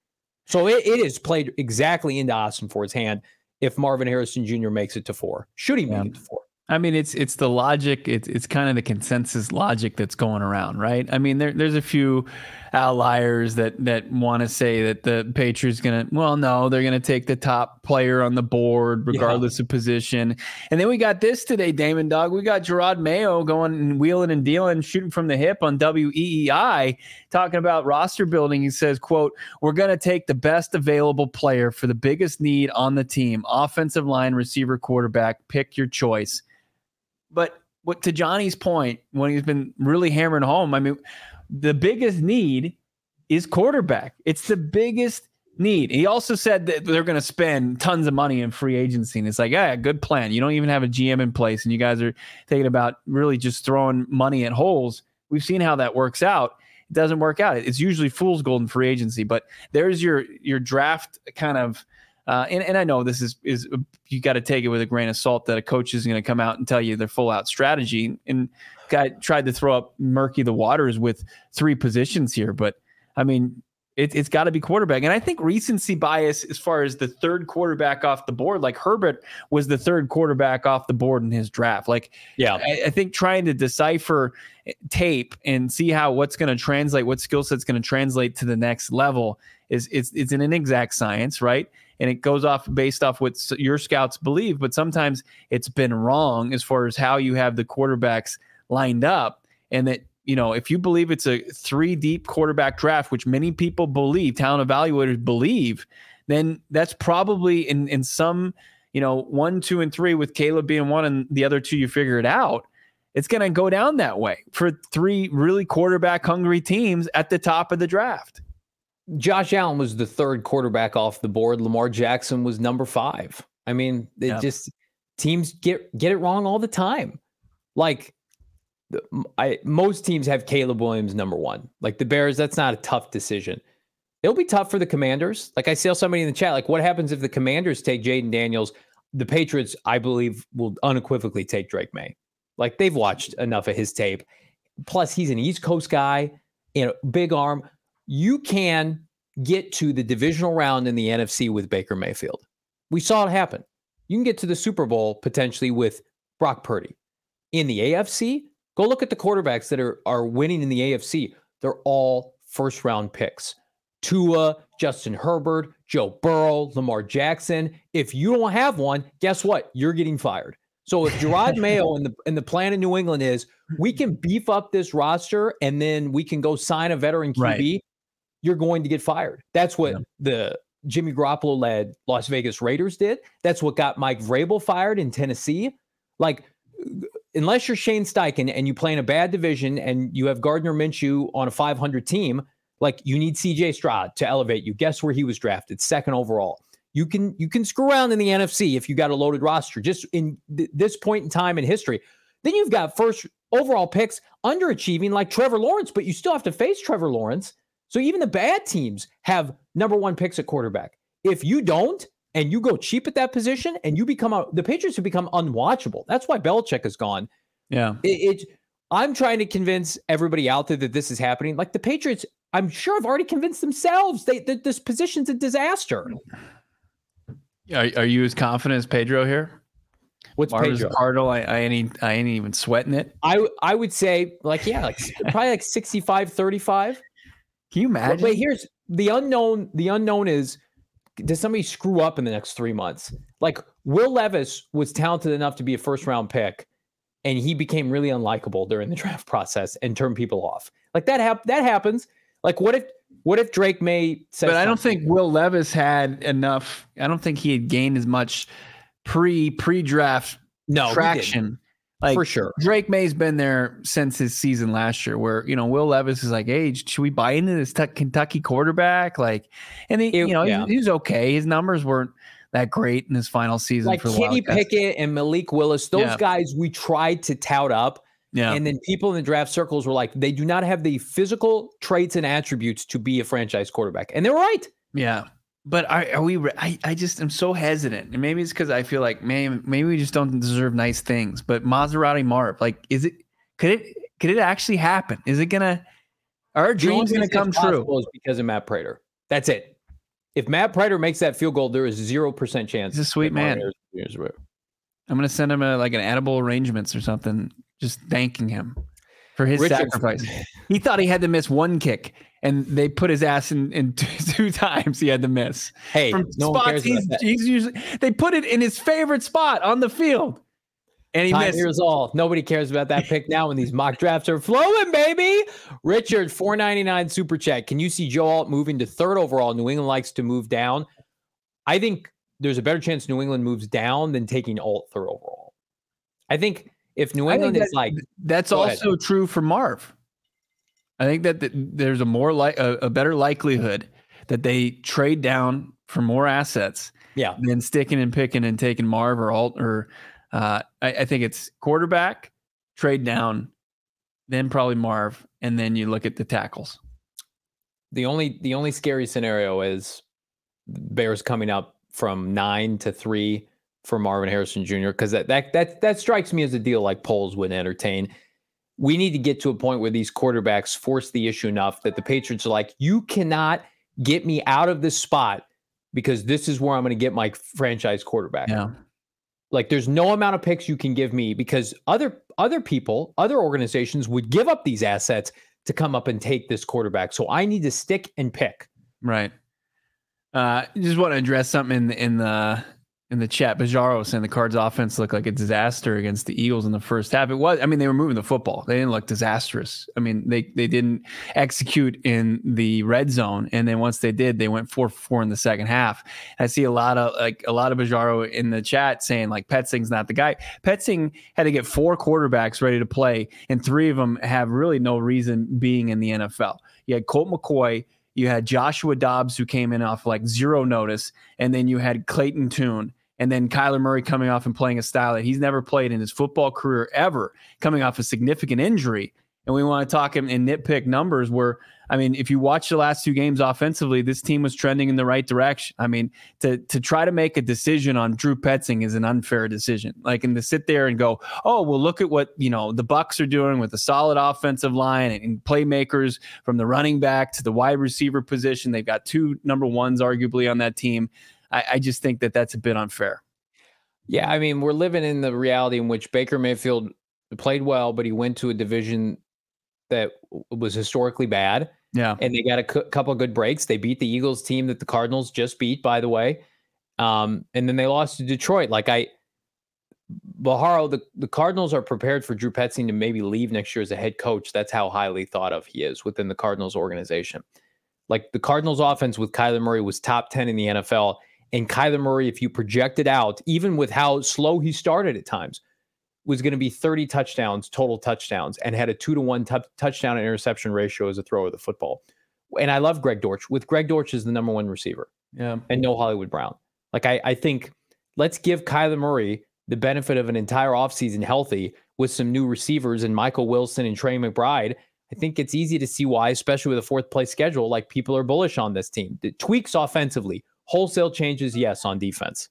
S1: So it, it is played exactly into Ossenfort's hand if Marvin Harrison Jr. makes it to four. Should he make
S2: Yeah.
S1: it to four?
S2: I mean, it's it's the logic. It's it's kind of the consensus logic that's going around, right? I mean, there, there's a few outliers that that want to say that the Patriots going to. Well, no, they're going to take the top player on the board regardless of position. And then we got this today, Damon Dog. We got Jerod Mayo going and wheeling and dealing, shooting from the hip on WEEI, talking about roster building. He says, "quote We're going to take the best available player for the biggest need on the team: offensive line, receiver, quarterback. Pick your choice." But what to Johnny's point, when he's been really hammering home, I mean, the biggest need is quarterback. It's the biggest need. He also said that they're going to spend tons of money in free agency. And it's like, yeah, good plan. You don't even have a GM in place, and you guys are thinking about really just throwing money at holes. We've seen how that works out. It doesn't work out. It's usually fool's gold in free agency. But there's your your draft kind of uh, and, and I know this is is you got to take it with a grain of salt that a coach is going to come out and tell you their full out strategy. And guy tried to throw up murky the waters with three positions here, but I mean it, it's got to be quarterback. And I think recency bias as far as the third quarterback off the board, like Herbert was the third quarterback off the board in his draft. Like
S1: Yeah.
S2: I, I think trying to decipher tape and see how what's going to translate, what skill set's going to translate to the next level is it's it's an inexact science, right? And it goes off based off what your scouts believe, but sometimes it's been wrong as far as how you have the quarterbacks lined up, and that you know if you believe it's a three deep quarterback draft, which many people believe, talent evaluators believe, then that's probably in in some you know one, two, and three with Caleb being one, and the other two you figure it out it's going to go down that way for three really quarterback hungry teams at the top of the draft.
S1: Josh Allen was the third quarterback off the board. Lamar Jackson was number five. I mean, it
S2: Yeah.
S1: just teams get get it wrong all the time. Like, I most teams have Caleb Williams number one. Like the Bears, that's not a tough decision. It'll be tough for the Commanders. Like I saw somebody in the chat, like what happens if the Commanders take Jayden Daniels? The Patriots, I believe, will unequivocally take Drake Maye. Like they've watched enough of his tape. Plus, he's an East Coast guy, you know, big arm. You can get to the divisional round in the NFC with Baker Mayfield. We saw it happen. You can get to the Super Bowl potentially with Brock Purdy. In the AFC, go look at the quarterbacks that are are winning in the AFC. They're all first round picks. Tua, Justin Herbert, Joe Burrow, Lamar Jackson. If you don't have one, guess what? You're getting fired. So if Jerod Mayo and the and the plan in New England is we can beef up this roster and then we can go sign a veteran QB,
S2: Right.
S1: You're going to get fired. That's what
S2: Yeah.
S1: the Jimmy Garoppolo led Las Vegas Raiders did. That's what got Mike Vrabel fired in Tennessee. Like, unless you're Shane Steichen and you play in a bad division and you have Gardner Minshew on a 500 team, like you need CJ Stroud to elevate you. Guess where he was drafted? Second overall. You can you can screw around in the NFC if you got a loaded roster. Just in th- this point in time in history, then you've got first overall picks underachieving like Trevor Lawrence, but you still have to face Trevor Lawrence. So even the bad teams have number one picks at quarterback. If you don't, and you go cheap at that position, and you become a, the Patriots have become unwatchable. That's why Belichick is gone.
S2: Yeah.
S1: It, it I'm trying to convince everybody out there that this is happening. Like the Patriots, I'm sure have already convinced themselves they, that this position's a disaster.
S2: Are, are you as confident as Pedro here?
S1: What's
S2: Marvin's
S1: Pedro?
S2: Cardinal, I, I ain't I ain't even sweating it.
S1: I I would say like yeah, like probably like 65 35.
S2: Can you
S1: But,
S2: imagine?
S1: but here's the unknown. The unknown is does somebody screw up in the next three months? Like Will Levis was talented enough to be a first round pick, and he became really unlikable during the draft process and turned people off. Like that hap- that happens. Like what if what if Drake Maye says
S2: but I don't
S1: something?
S2: think Will Levis had enough. I don't think he had gained as much pre pre draft
S1: no he didn't,
S2: traction. Like
S1: for sure.
S2: Drake Maye's been there since his season last year, where you know Will Levis is like, "Hey, should we buy into this t- Kentucky quarterback?" Like, and he,
S1: It-
S2: you know,
S1: yeah.
S2: he, he was okay. His numbers weren't that great in his final season
S1: Like
S2: for
S1: Kenny. Pickett and Malik Willis, those
S2: Yeah.
S1: guys we tried to tout up
S2: Yeah.
S1: And then people in the draft circles were like, they do not have the physical traits and attributes to be a franchise quarterback. And they were right.
S2: Yeah. But are, are we? I, I just am so hesitant, and maybe it's because I feel like maybe maybe we just don't deserve nice things. But Maserati Marv, like, is it? Could it? Could it actually happen? Is it gonna? Are our dreams gonna come true?
S1: Because of Matt Prater. That's it. If Matt Prater makes that field goal, there is zero percent chance.
S2: He's a sweet man.
S1: Harrison Jr. is right.
S2: I'm gonna send him a like an edible arrangements or something, just thanking him for his sacrifice. He thought he had to miss one kick, and they put his ass in, in two, times. He had to miss
S1: Hey,
S2: from
S1: no
S2: spots he's,
S1: that.
S2: he's usually. They put it in his favorite spot on the field, and he
S1: Time
S2: missed.
S1: years all. Nobody cares about that pick now when these mock drafts are flowing, baby. Richard, four ninety nine super chat. Can you see Joe Alt moving to third overall? New England likes to move down. I think there's a better chance New England moves down than taking Alt third overall. I think if New
S2: think
S1: England is like,
S2: That's
S1: Go ahead.
S2: also true for Marv. I think that th- there's a more like a, a better likelihood that they trade down for more assets
S1: yeah,
S2: than sticking and picking and taking Marv or Alt or uh, I, I think it's quarterback, trade down, then probably Marv, and then you look at the tackles.
S1: the only the only scary scenario is Bears coming up from nine to three for Marvin Harrison Jr. because that that that that strikes me as a deal like Poles would entertain. We need to get to a point where these quarterbacks force the issue enough that the Patriots are like, you cannot get me out of this spot because this is where I'm going to get my franchise quarterback.
S2: Yeah.
S1: Like there's no amount of picks you can give me because other other people, other organizations would give up these assets to come up and take this quarterback. So I need to stick and pick.
S2: Right. Uh, just want to address something in the in the in the chat. Bizarro saying the Cards offense looked like a disaster against the Eagles in the first half. It was. I mean, they were moving the football. They didn't look disastrous. I mean, they they didn't execute in the red zone, and then once they did, they went four four in the second half. I see a lot of like a lot of Bizarro in the chat saying like Petzing's not the guy. Petzing had to get four quarterbacks ready to play, and three of them have really no reason being in the NFL. You had Colt McCoy. You had Joshua Dobbs, who came in off like zero notice, and then you had Clayton Tune, and then Kyler Murray coming off and playing a style that he's never played in his football career ever, coming off a significant injury. And we want to talk him and nitpick numbers where, I mean, if you watch the last two games offensively, this team was trending in the right direction. I mean, to to try to make a decision on Drew Petzing is an unfair decision. Like, and to sit there and go, oh, well, look at what you know the Bucks are doing with a solid offensive line and, and playmakers from the running back to the wide receiver position. They've got two number ones arguably on that team. I, I just think that that's a bit unfair.
S1: Yeah, I mean, we're living in the reality in which Baker Mayfield played well, but he went to a division that was historically bad,
S2: Yeah.
S1: and they got a cou- couple of good breaks. They beat the Eagles team that the Cardinals just beat, by the way, um, and then they lost to Detroit. Like I, Baharo, the, the Cardinals are prepared for Drew Petzing to maybe leave next year as a head coach. That's how highly thought of he is within the Cardinals organization. Like the Cardinals offense with Kyler Murray was top 10 in the NFL. And Kyler Murray, if you project it out, even with how slow he started at times, was going to be 30 touchdowns, total touchdowns, and had a two to one tou- touchdown and interception ratio as a thrower of the football. And I love Greg Dortch. With Greg Dortch as the number one receiver
S2: Yeah.
S1: and no Hollywood Brown. Like I, I think let's give Kyler Murray the benefit of an entire offseason healthy with some new receivers and Michael Wilson and Trey McBride. I think it's easy to see why, especially with a fourth place schedule, like people are bullish on this team. The tweaks offensively, wholesale changes, yes, on defense.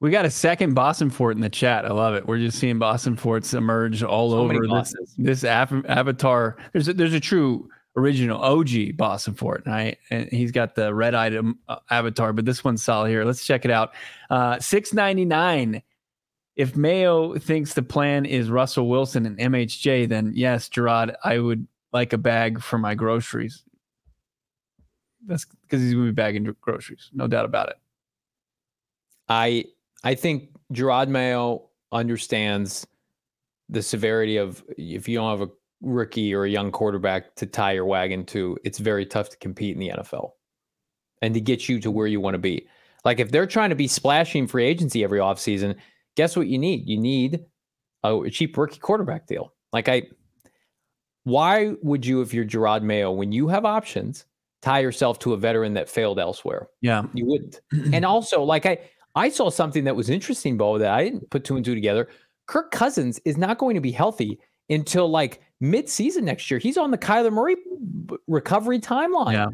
S2: We got a second Boston Fort in the chat. I love it. We're just seeing Boston Forts emerge all
S1: So
S2: over this, this av- avatar. There's a, there's a true original OG Boston Fort, right? And he's got the red item uh, avatar, but this one's solid here. Let's check it out. Uh, Six ninety nine. If Mayo thinks the plan is Russell Wilson and MHJ, then yes, Jerod, I would like a bag for my groceries. That's because he's going to be bagging groceries, no doubt about it.
S1: I I think Jerod Mayo understands the severity of if you don't have a rookie or a young quarterback to tie your wagon to, it's very tough to compete in the NFL and to get you to where you want to be. Like if they're trying to be splashing free agency every offseason, guess what you need? You need a cheap rookie quarterback deal. Like I why would you, if you're Jerod Mayo, when you have options, tie yourself to a veteran that failed elsewhere?
S2: Yeah.
S1: You wouldn't. and also, like I, I saw something that was interesting, Bo, that I didn't put two and two together. Kirk Cousins is not going to be healthy until like mid-season next year. He's on the Kyler Murray recovery timeline.
S2: Yeah.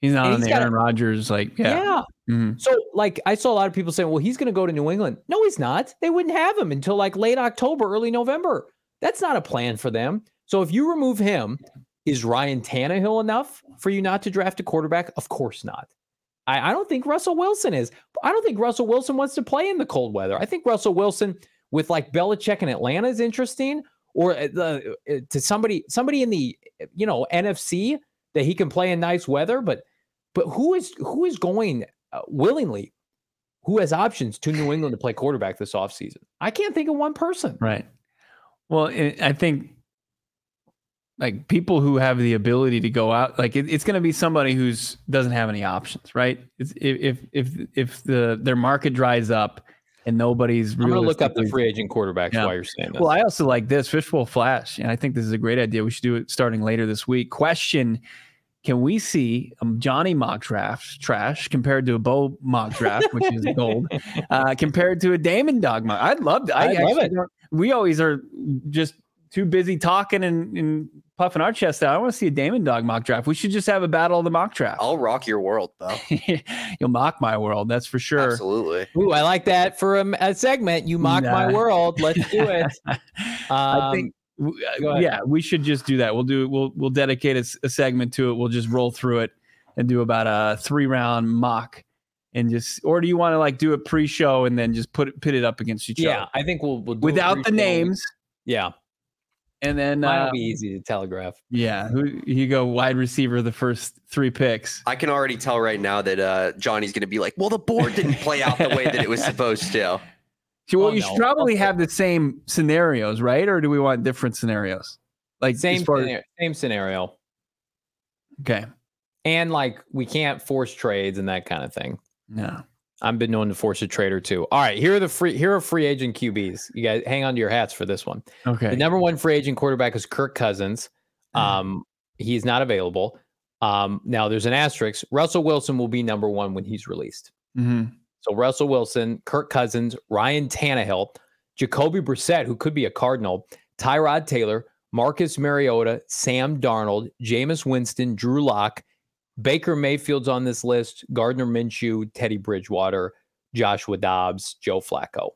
S2: He's not
S1: And
S2: on
S1: he's
S2: the Aaron Rodgers. Like,
S1: yeah.
S2: yeah. Mhm.
S1: So, like, I saw a lot of people saying, well, he's going to go to New England. No, he's not. They wouldn't have him until like late October, early November. That's not a plan for them. So, if you remove him, is Ryan Tannehill enough for you not to draft a quarterback? Of course not. I, I don't think Russell Wilson is. I don't think Russell Wilson wants to play in the cold weather. I think Russell Wilson with like Belichick in Atlanta is interesting, or uh, the, uh, to somebody somebody in the you know NFC that he can play in nice weather. But but who is who is going uh, willingly? Who has options to New England to play quarterback this offseason? I can't think of one person.
S2: Right. Well, I think like people who have the ability to go out, like it, it's going to be somebody who's doesn't have any options, right? It's, if if if if the their market dries up and nobody's
S1: I'm gonna look up the free agent quarterbacks
S2: Yeah.
S1: while you're saying this.
S2: Well, I also like this Fishbowl Flash, and I think this is a great idea. We should do it starting later this week. Question: Can we see a Johnny mock draft trash compared to a Bo mock draft, which is gold, uh, compared to a Damon Dog mock? I'd love to. I,
S1: I love it.
S2: We always are just too busy talking and, and puffing our chest out. I want to see a Damon Dog mock draft. We should just have a battle of the mock draft.
S3: I'll rock your world, though.
S2: You'll mock my world, that's for sure.
S3: Absolutely.
S1: Ooh, I like that for a, a segment. You mock my world. Let's do it.
S2: I
S1: Um,
S2: think, w- uh,
S1: go ahead.
S2: yeah, we should just do that. We'll do we'll we'll dedicate a segment to it. We'll just roll through it and do about a three round mock, and just or do you want to like do a pre show and then just put it pit it up against each
S1: Yeah,
S2: other Yeah,
S1: I think we'll, we'll do
S2: without the names,
S1: Yeah,
S2: and then
S1: that'll
S2: uh,
S1: be easy to telegraph.
S2: yeah, who you go wide receiver the first three picks.
S3: I can already tell right now that uh, Johnny's going to be like, well, the board didn't play out the way that it was supposed to.
S2: So, well,
S1: Oh,
S2: you
S1: no.
S2: should probably
S1: Okay.
S2: have the same scenarios, right? Or do we want different scenarios? Like
S1: Same
S2: far as-
S1: same scenario,
S2: okay,
S1: and like we can't force trades and that kind of thing.
S2: no,
S1: I've been known to force a trade or two. All right, here are the free here are free agent QBs. You guys hang on to your hats for this one.
S2: okay,
S1: The number one free agent quarterback is Kirk Cousins.
S2: Mhm.
S1: Um, he's not available. Um, now there's an asterisk. Russell Wilson will be number one when he's released.
S2: hmm
S1: So Russell Wilson, Kirk Cousins, Ryan Tannehill, Jacoby Brissett, who could be a Cardinal, Tyrod Taylor, Marcus Mariota, Sam Darnold, Jameis Winston, Drew Lock, Baker Mayfield's on this list, Gardner Minshew, Teddy Bridgewater, Joshua Dobbs, Joe Flacco.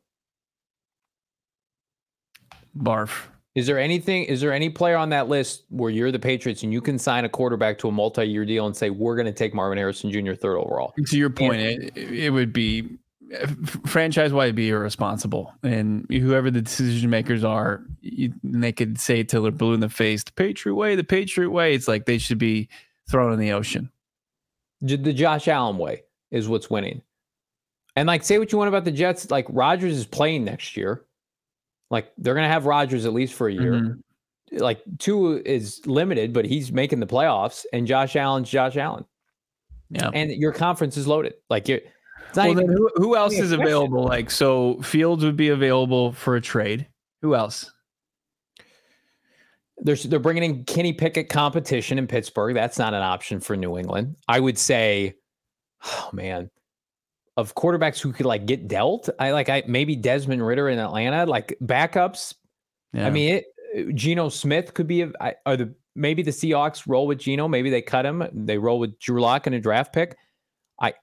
S2: barf.
S1: Is there anything? Is there any player on that list where you're the Patriots and you can sign a quarterback to a multi-year deal and say we're going to take Marvin Harrison Jr. third overall?
S2: to your point, it, it would be franchise wide be irresponsible, and whoever the decision makers are, you, and they could say till they're blue in the face, the Patriot way, the Patriot way. It's like they should be thrown in the ocean.
S1: The Josh Allen way is what's winning. And like, say what you want about the Jets. Like Rodgers is playing next year. Like they're going to have Rodgers at least for a year.
S2: Mhm.
S1: Like two is limited, but he's making the playoffs. And Josh Allen's Josh Allen.
S2: Yeah.
S1: And your conference is loaded. Like you're.
S2: Well,
S1: even,
S2: then who, who else is
S1: question.
S2: available? Like, so Fields would be available for a trade. Who else?
S1: They're they're bringing in Kenny Pickett competition in Pittsburgh. That's not an option for New England. I would say, oh man, of quarterbacks who could like get dealt. I like I maybe Desmond Ridder in Atlanta, like backups.
S2: Yeah.
S1: I mean, it, Geno Smith could be. A, I- are the maybe the Seahawks roll with Geno? Maybe they cut him. They roll with Drew Lock in a draft pick. I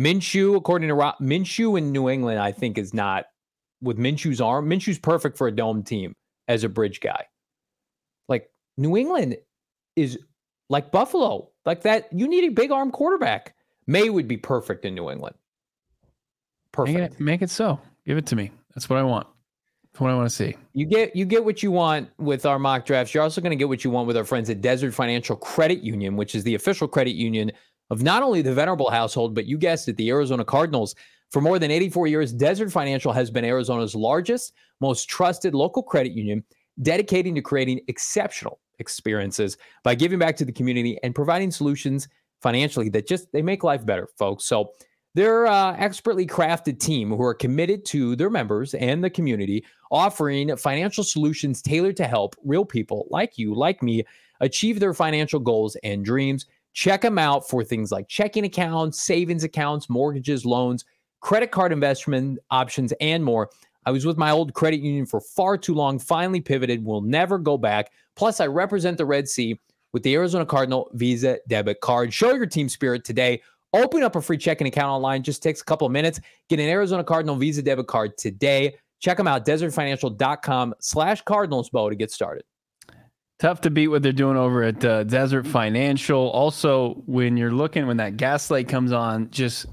S1: Minshew, according to Rob, Minshew in New England, I think is not with Minshew's arm. Minshew's perfect for a dome team as a bridge guy. New England is like Buffalo, like that. You need a big arm quarterback. Maye would be perfect in New England.
S2: make
S1: Perfect.
S2: it, make it so. Give it to me. That's what I want. That's what I want to see.
S1: You get you get what you want with our mock drafts. You're also going to get what you want with our friends at Desert Financial Credit Union, which is the official credit union of not only the Venerable household, but you guessed it, the Arizona Cardinals. For more than 84 years, Desert Financial has been Arizona's largest, most trusted local credit union, dedicating to creating exceptional experiences by giving back to the community and providing solutions financially that just they make life better, folks. So they're uh, expertly crafted team who are committed to their members and the community, offering financial solutions tailored to help real people like you, like me, achieve their financial goals and dreams. Check them out for things like checking accounts, savings accounts, mortgages, loans, credit card investment options, and more. I was with my old credit union for far too long, finally pivoted, will never go back. Plus, I represent the Red Sea with the Arizona Cardinal Visa debit card. Show your team spirit today. Open up a free checking account online. Just takes a couple of minutes. Get an Arizona Cardinal Visa debit card today. Check them out, desertfinancial.com slash cardinalsbow to get started.
S2: Tough to beat what they're doing over at uh, Desert Financial. Also, when you're looking, when that gas light comes on, just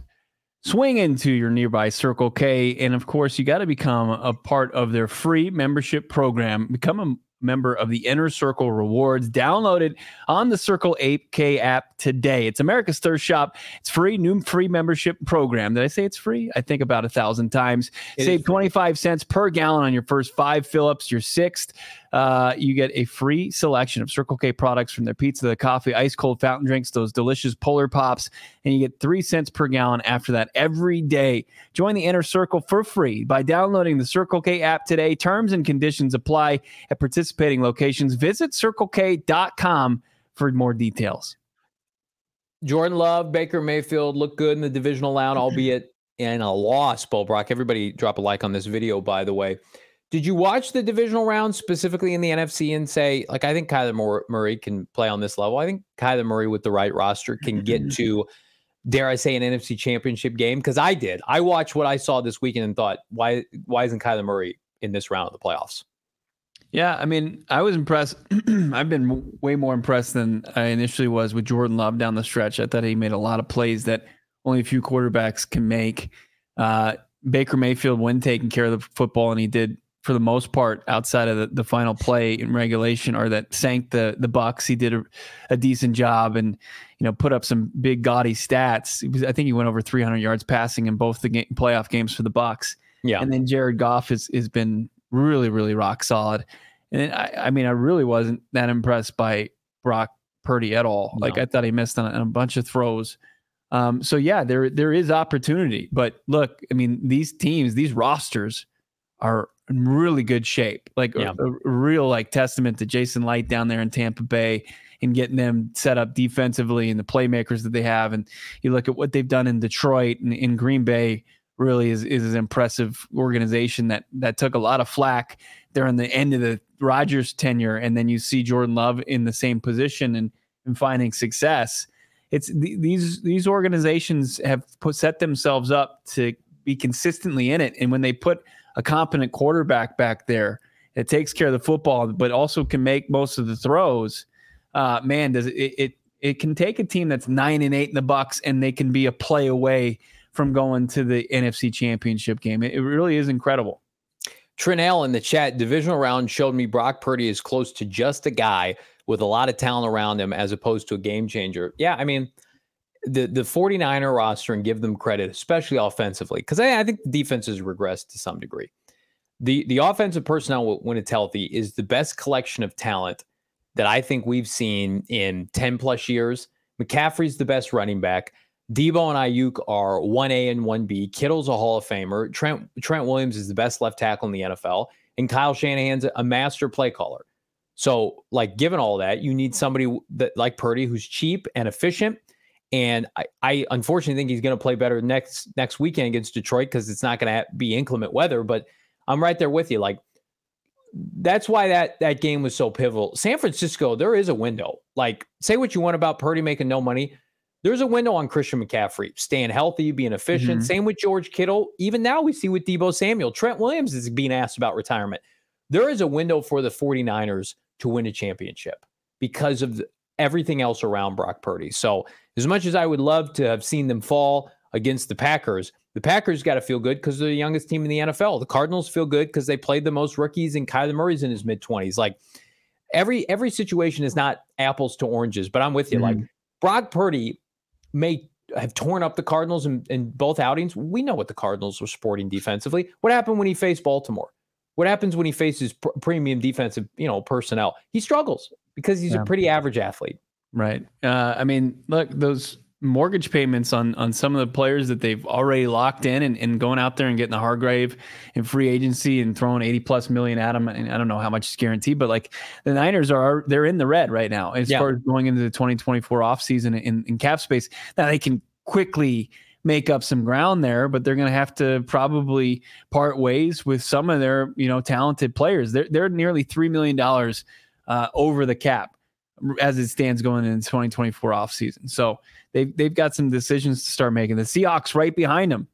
S2: swing into your nearby Circle K. And of course, you got to become a part of their free membership program. Become a member of the Inner Circle Rewards. Download it on the Circle 8K app today. It's America's Thirst Shop. It's free, new free membership program. Did I say it's free? I think about a thousand times.
S1: It
S2: Save 25 cents per gallon on your first five fill ups. Your sixth, uh, you get a free selection of Circle K products from their pizza, the coffee, ice cold fountain drinks, those delicious polar pops, and you get three cents per gallon after that every day. Join the Inner Circle for free by downloading the Circle K app today. Terms and conditions apply at participating locations. Visit circlek.com for more details.
S1: Jordan Love, Baker Mayfield look good in the divisional round, albeit in a loss. Bo Brack, everybody drop a like on this video, by the way. Did you watch the divisional round specifically in the NFC and say, like, I think Kyler Murray can play on this level? I think Kyler Murray with the right roster can get to, dare I say, an NFC championship game? Because I did. I watched what I saw this weekend and thought, why, why isn't Kyler Murray in this round of the playoffs?
S2: Yeah, I mean, I was impressed. I've been way more impressed than I initially was with Jordan Love down the stretch. I thought he made a lot of plays that only a few quarterbacks can make. Uh, Baker Mayfield, when taking care of the football, and he did for the most part outside of the, the final play in regulation or that sank the the Bucks. He did a, a decent job and you know put up some big gaudy stats. Was, I think he went over 300 yards passing in both the game, playoff games for the Bucks.
S1: Yeah.
S2: And then Jared Goff has has been really really rock solid. And I, I mean I really wasn't that impressed by Brock Purdy at all. Like I thought he missed on a, on a bunch of throws. Um, so yeah, there there is opportunity. But look, I mean these teams, these rosters are in really good shape. Like a-
S1: Yeah.
S2: a, a real like testament to Jason Licht down there in Tampa Bay and getting them set up defensively and the playmakers that they have. And you look at what they've done in Detroit and in Green Bay really is, is an impressive organization that that took a lot of flack during the end of the Rodgers tenure. And then you see Jordan Love in the same position and, and finding success. It's th- these these organizations have put set themselves up to be consistently in it. And when they put a competent quarterback back there that takes care of the football, but also can make most of the throws, uh, man, does it, it it can take a team that's nine and eight in the Bucks and they can be a play away from going to the NFC Championship game. It, it really is incredible.
S1: Trinell in the chat, divisional round showed me Brock Purdy is close to just a guy with a lot of talent around him as opposed to a game changer. Yeah, I mean, the the 49er roster and give them credit, especially offensively, because I, I think the defense has regressed to some degree. The the offensive personnel, when it's healthy, is the best collection of talent that I think we've seen in 10 plus years. McCaffrey's the best running back. Deebo and Aiyuk are 1A and 1B. Kittle's a Hall of Famer. Trent Trent Williams is the best left tackle in the NFL. And Kyle Shanahan's a master play caller. So, like, given all that, you need somebody that like Purdy who's cheap and efficient. And I, I unfortunately think he's going to play better next next weekend against Detroit because it's not going to be inclement weather. But I'm right there with you. Like, that's why that that game was so pivotal. San Francisco, there is a window. Like, say what you want about Purdy making no money. There's a window on Christian McCaffrey, staying healthy, being efficient.
S2: Mhm.
S1: Same with George Kittle. Even now, we see with Deebo Samuel. Trent Williams is being asked about retirement. There is a window for the 49ers to win a championship because of the, everything else around Brock Purdy. So, as much as I would love to have seen them fall against the Packers, the Packers got to feel good because they're the youngest team in the NFL. The Cardinals feel good because they played the most rookies, and Kyler Murray's in his mid 20s. Like, every every situation is not apples to oranges, but I'm with you. Like, mm-hmm. Brock Purdy may have torn up the Cardinals in, in both outings. We know what the Cardinals were sporting defensively. What happened when he faced Baltimore? What happens when he faces pr- premium defensive, you know, personnel? He struggles because he's
S2: Yeah.
S1: a pretty average athlete.
S2: Right. Uh, I mean, look, those mortgage payments on on some of the players that they've already locked in and, and going out there and getting the Hargrave and free agency and throwing 80 plus million at them. And I don't know how much is guaranteed, but like the Niners are, they're in the red right now as
S1: Yeah.
S2: far as going into the 2024 offseason in, in cap space. Now they can quickly make up some ground there, but they're going to have to probably part ways with some of their you know talented players. They're they're nearly three million dollars uh, over the cap as it stands going into 2024 offseason. So they've they've got some decisions to start making. The Seahawks right behind them,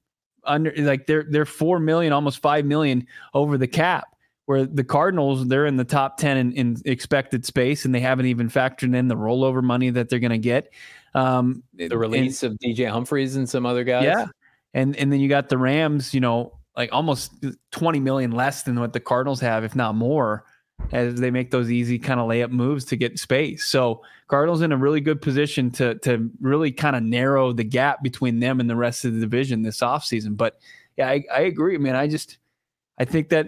S2: under like they're they're four million, almost five million over the cap. Where the Cardinals, they're in the top ten in, in expected space, and they haven't even factored in the rollover money that they're going to get. Um,
S1: the release and, of DJ Humphries and some other guys.
S2: Yeah, and and then you got the Rams. You know, like almost twenty million less than what the Cardinals have, if not more as they make those easy kind of layup moves to get space. So Cardinals in a really good position to to really kind of narrow the gap between them and the rest of the division this offseason. But yeah, I, I agree, man. I just I think that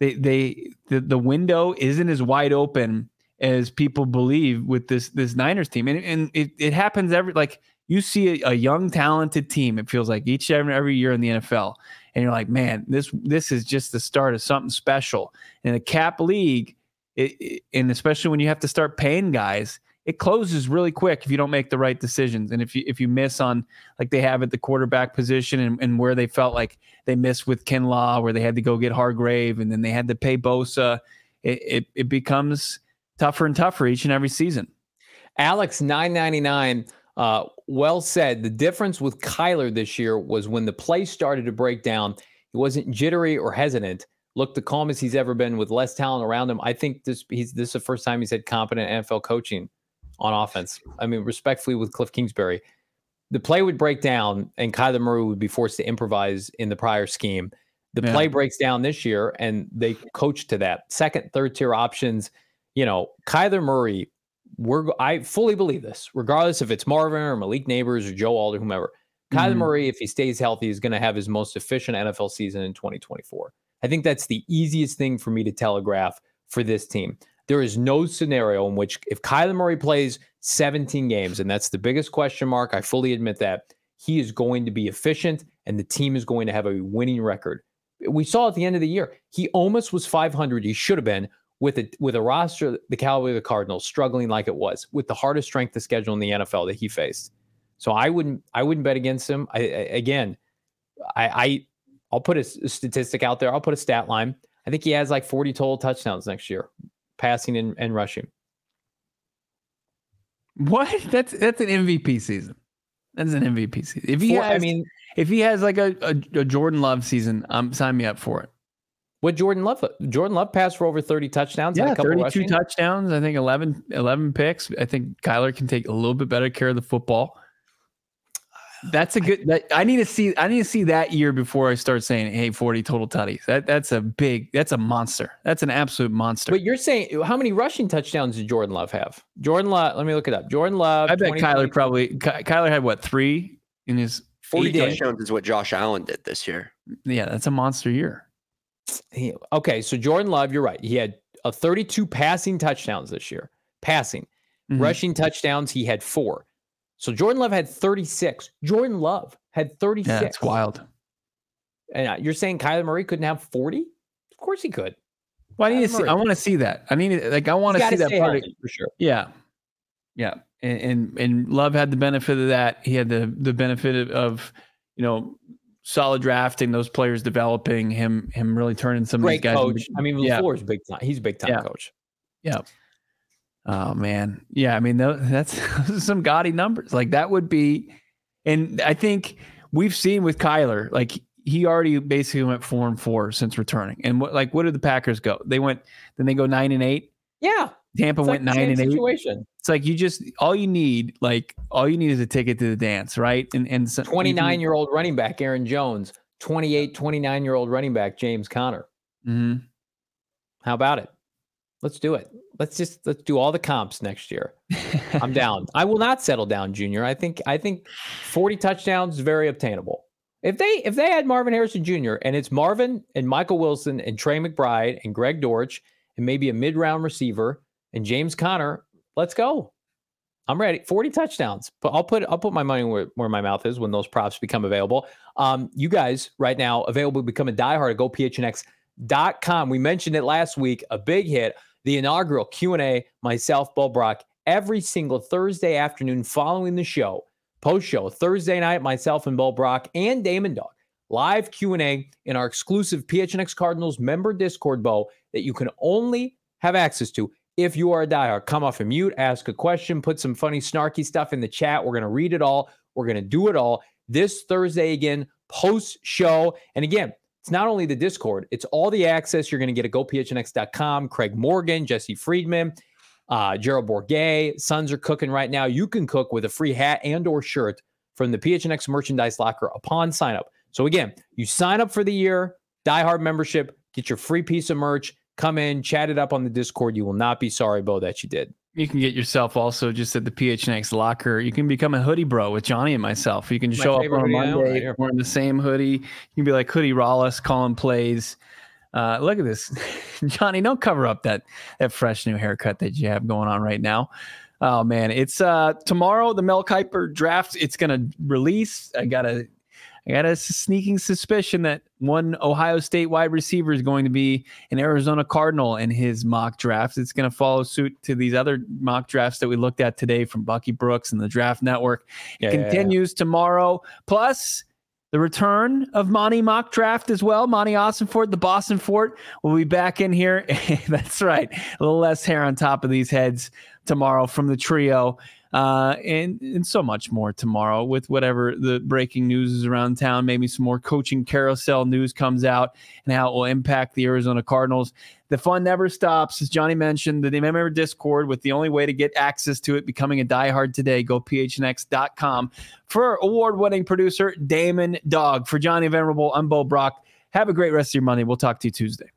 S2: they they the, the window isn't as wide open as people believe with this this Niners team. And and it, it happens every like you see a, a young talented team, it feels like each every, every year in the NFL and you're like, man, this this is just the start of something special. In a cap league, it, it, and especially when you have to start paying guys, it closes really quick if you don't make the right decisions. And if you if you miss on like they have at the quarterback position and, and where they felt like they missed with Kinlaw, where they had to go get Hargrave and then they had to pay Bosa, it, it, it becomes tougher and tougher each and every season.
S1: Alex nine ninety nine uh, well said. The difference with Kyler this year was when the play started to break down, he wasn't jittery or hesitant. Looked the calmest he's ever been with less talent around him. I think this he's this is the first time he's had competent NFL coaching on offense. I mean, respectfully with Kliff Kingsbury, the play would break down and Kyler Murray would be forced to improvise in the prior scheme. The yeah. play breaks down this year and they coach to that. Second, third tier options. You know, Kyler Murray we're I fully believe this, regardless if it's Marvin or Malik Nabers or Joe Alder, whomever. Kyler mm-hmm. Murray, if he stays healthy, is going to have his most efficient NFL season in 2024. I think that's the easiest thing for me to telegraph for this team. There is no scenario in which if Kyler Murray plays 17 games, and that's the biggest question mark, I fully admit that, he is going to be efficient and the team is going to have a winning record. We saw at the end of the year, he almost was 500. He should have been with a with a roster the caliber of the Cardinals struggling like it was with the hardest strength of schedule in the NFL that he faced. So I wouldn't I wouldn't bet against him. I, I again, I, I I'll put a, statistic out there. I'll put a stat line. I think he has like 40 total touchdowns next year, passing and, and rushing.
S2: What? That's that's an MVP season. That's an MVP season. If he For, has, I mean, if he has like a, a, a Jordan Love season, um, sign me up for it.
S1: What Jordan Love? Jordan Love passed for over 30 touchdowns.
S2: Yeah, 32 touchdowns. I think 11, 11 picks. I think Kyler can take a little bit better care of the football. That's a good. That, I need to see. I need to see that year before I start saying, "Hey, 40 total tutties." That that's a big. That's a monster. That's an absolute monster.
S1: But you're saying how many rushing touchdowns did Jordan Love have? Jordan Love. Let me look it up. Jordan Love.
S2: I bet Kyler probably. Kyler had what three in his
S3: 40 touchdowns is what Josh Allen did this year.
S2: Yeah, that's a monster year.
S1: He, okay, so Jordan Love, you're right. He had a 32 passing touchdowns this year. Passing, mm-hmm. rushing touchdowns, he had four. So Jordan Love had 36. Jordan Love had 36. Yeah,
S2: that's wild.
S1: And uh, you're saying Kyler Murray couldn't have 40? Of course he could.
S2: Well, I need to see. I want to see that. I need like I want to see that part of,
S1: for sure.
S2: Yeah, yeah. And, and, and Love had the benefit of that. He had the the benefit of, of you know solid drafting, those players developing him, him really turning some
S1: Great
S2: of these guys.
S1: Coach. I mean, yeah. is big time. He's a big time
S2: yeah.
S1: coach.
S2: Yeah. Oh man, yeah. I mean, that's some gaudy numbers. Like that would be, and I think we've seen with Kyler, like he already basically went four and four since returning. And what, like, what did the Packers go? They went, then they go nine and eight.
S1: Yeah.
S2: Tampa
S1: it's
S2: went
S1: like
S2: nine and
S1: situation.
S2: It's like you just all you need, like all you need is a ticket to the dance, right? And and
S1: so, 29 year old running back Aaron Jones, 28, 29 year old running back James Conner.
S2: Mm-hmm.
S1: How about it? Let's do it. Let's just let's do all the comps next year. I'm down. I will not settle down, Junior. I think I think 40 touchdowns is very obtainable. If they if they had Marvin Harrison Jr. and it's Marvin and Michael Wilson and Trey McBride and Greg Dortch and maybe a mid round receiver and James Conner, let's go. I'm ready. 40 touchdowns. But I'll put I'll put my money where, where my mouth is when those props become available. Um, you guys right now available become a diehard at gophnx.com. We mentioned it last week, a big hit, the inaugural Q&A, myself, Bo Brack, every single Thursday afternoon following the show. post show Thursday night. Myself and Bo Brack and Damon Dog live Q and A in our exclusive PHNX Cardinals member Discord, Bo, that you can only have access to if you are a diehard. Come off a mute, ask a question, put some funny, snarky stuff in the chat. We're gonna read it all. We're gonna do it all this Thursday again, post show. And again, it's not only the Discord, it's all the access you're going to get at gophnx.com. Craig Morgan, Jesse Friedman, uh, Gerald Bourguet, Suns are cooking right now. You can cook with a free hat and or shirt from the PHNX merchandise locker upon sign up. So again, you sign up for the year, diehard membership, get your free piece of merch, come in, chat it up on the Discord. You will not be sorry, Bo, that you did.
S2: You can get yourself also just at the PHNX locker. You can become a hoodie bro with Johnny and myself. You can
S1: My
S2: show up on Monday
S1: right
S2: wearing the same hoodie. You can be like Hoodie Rollis calling plays. Uh, look at this, Johnny. Don't cover up that that fresh new haircut that you have going on right now. Oh man, it's uh tomorrow. The Mel Kiper draft. It's gonna release. I got a I got a sneaking suspicion that one Ohio State wide receiver is going to be an Arizona Cardinal in his mock draft. It's going to follow suit to these other mock drafts that we looked at today from Bucky Brooks and the Draft Network. It
S1: Yeah, yeah, yeah.
S2: continues tomorrow. Plus, the return of Monty mock draft as well. Monty Fort, the Boston Fort, will be back in here. That's right. A little less hair on top of these heads tomorrow from the trio. Uh, and, and so much more tomorrow with whatever the breaking news is around town. Maybe some more coaching carousel news comes out and how it will impact the Arizona Cardinals. The fun never stops. As Johnny mentioned, the member Discord with the only way to get access to it, becoming a diehard today, go phnx.com. For award winning producer Damon Dog, for Johnny Venerable, I'm Bo Brack. Have a great rest of your Monday. We'll talk to you Tuesday.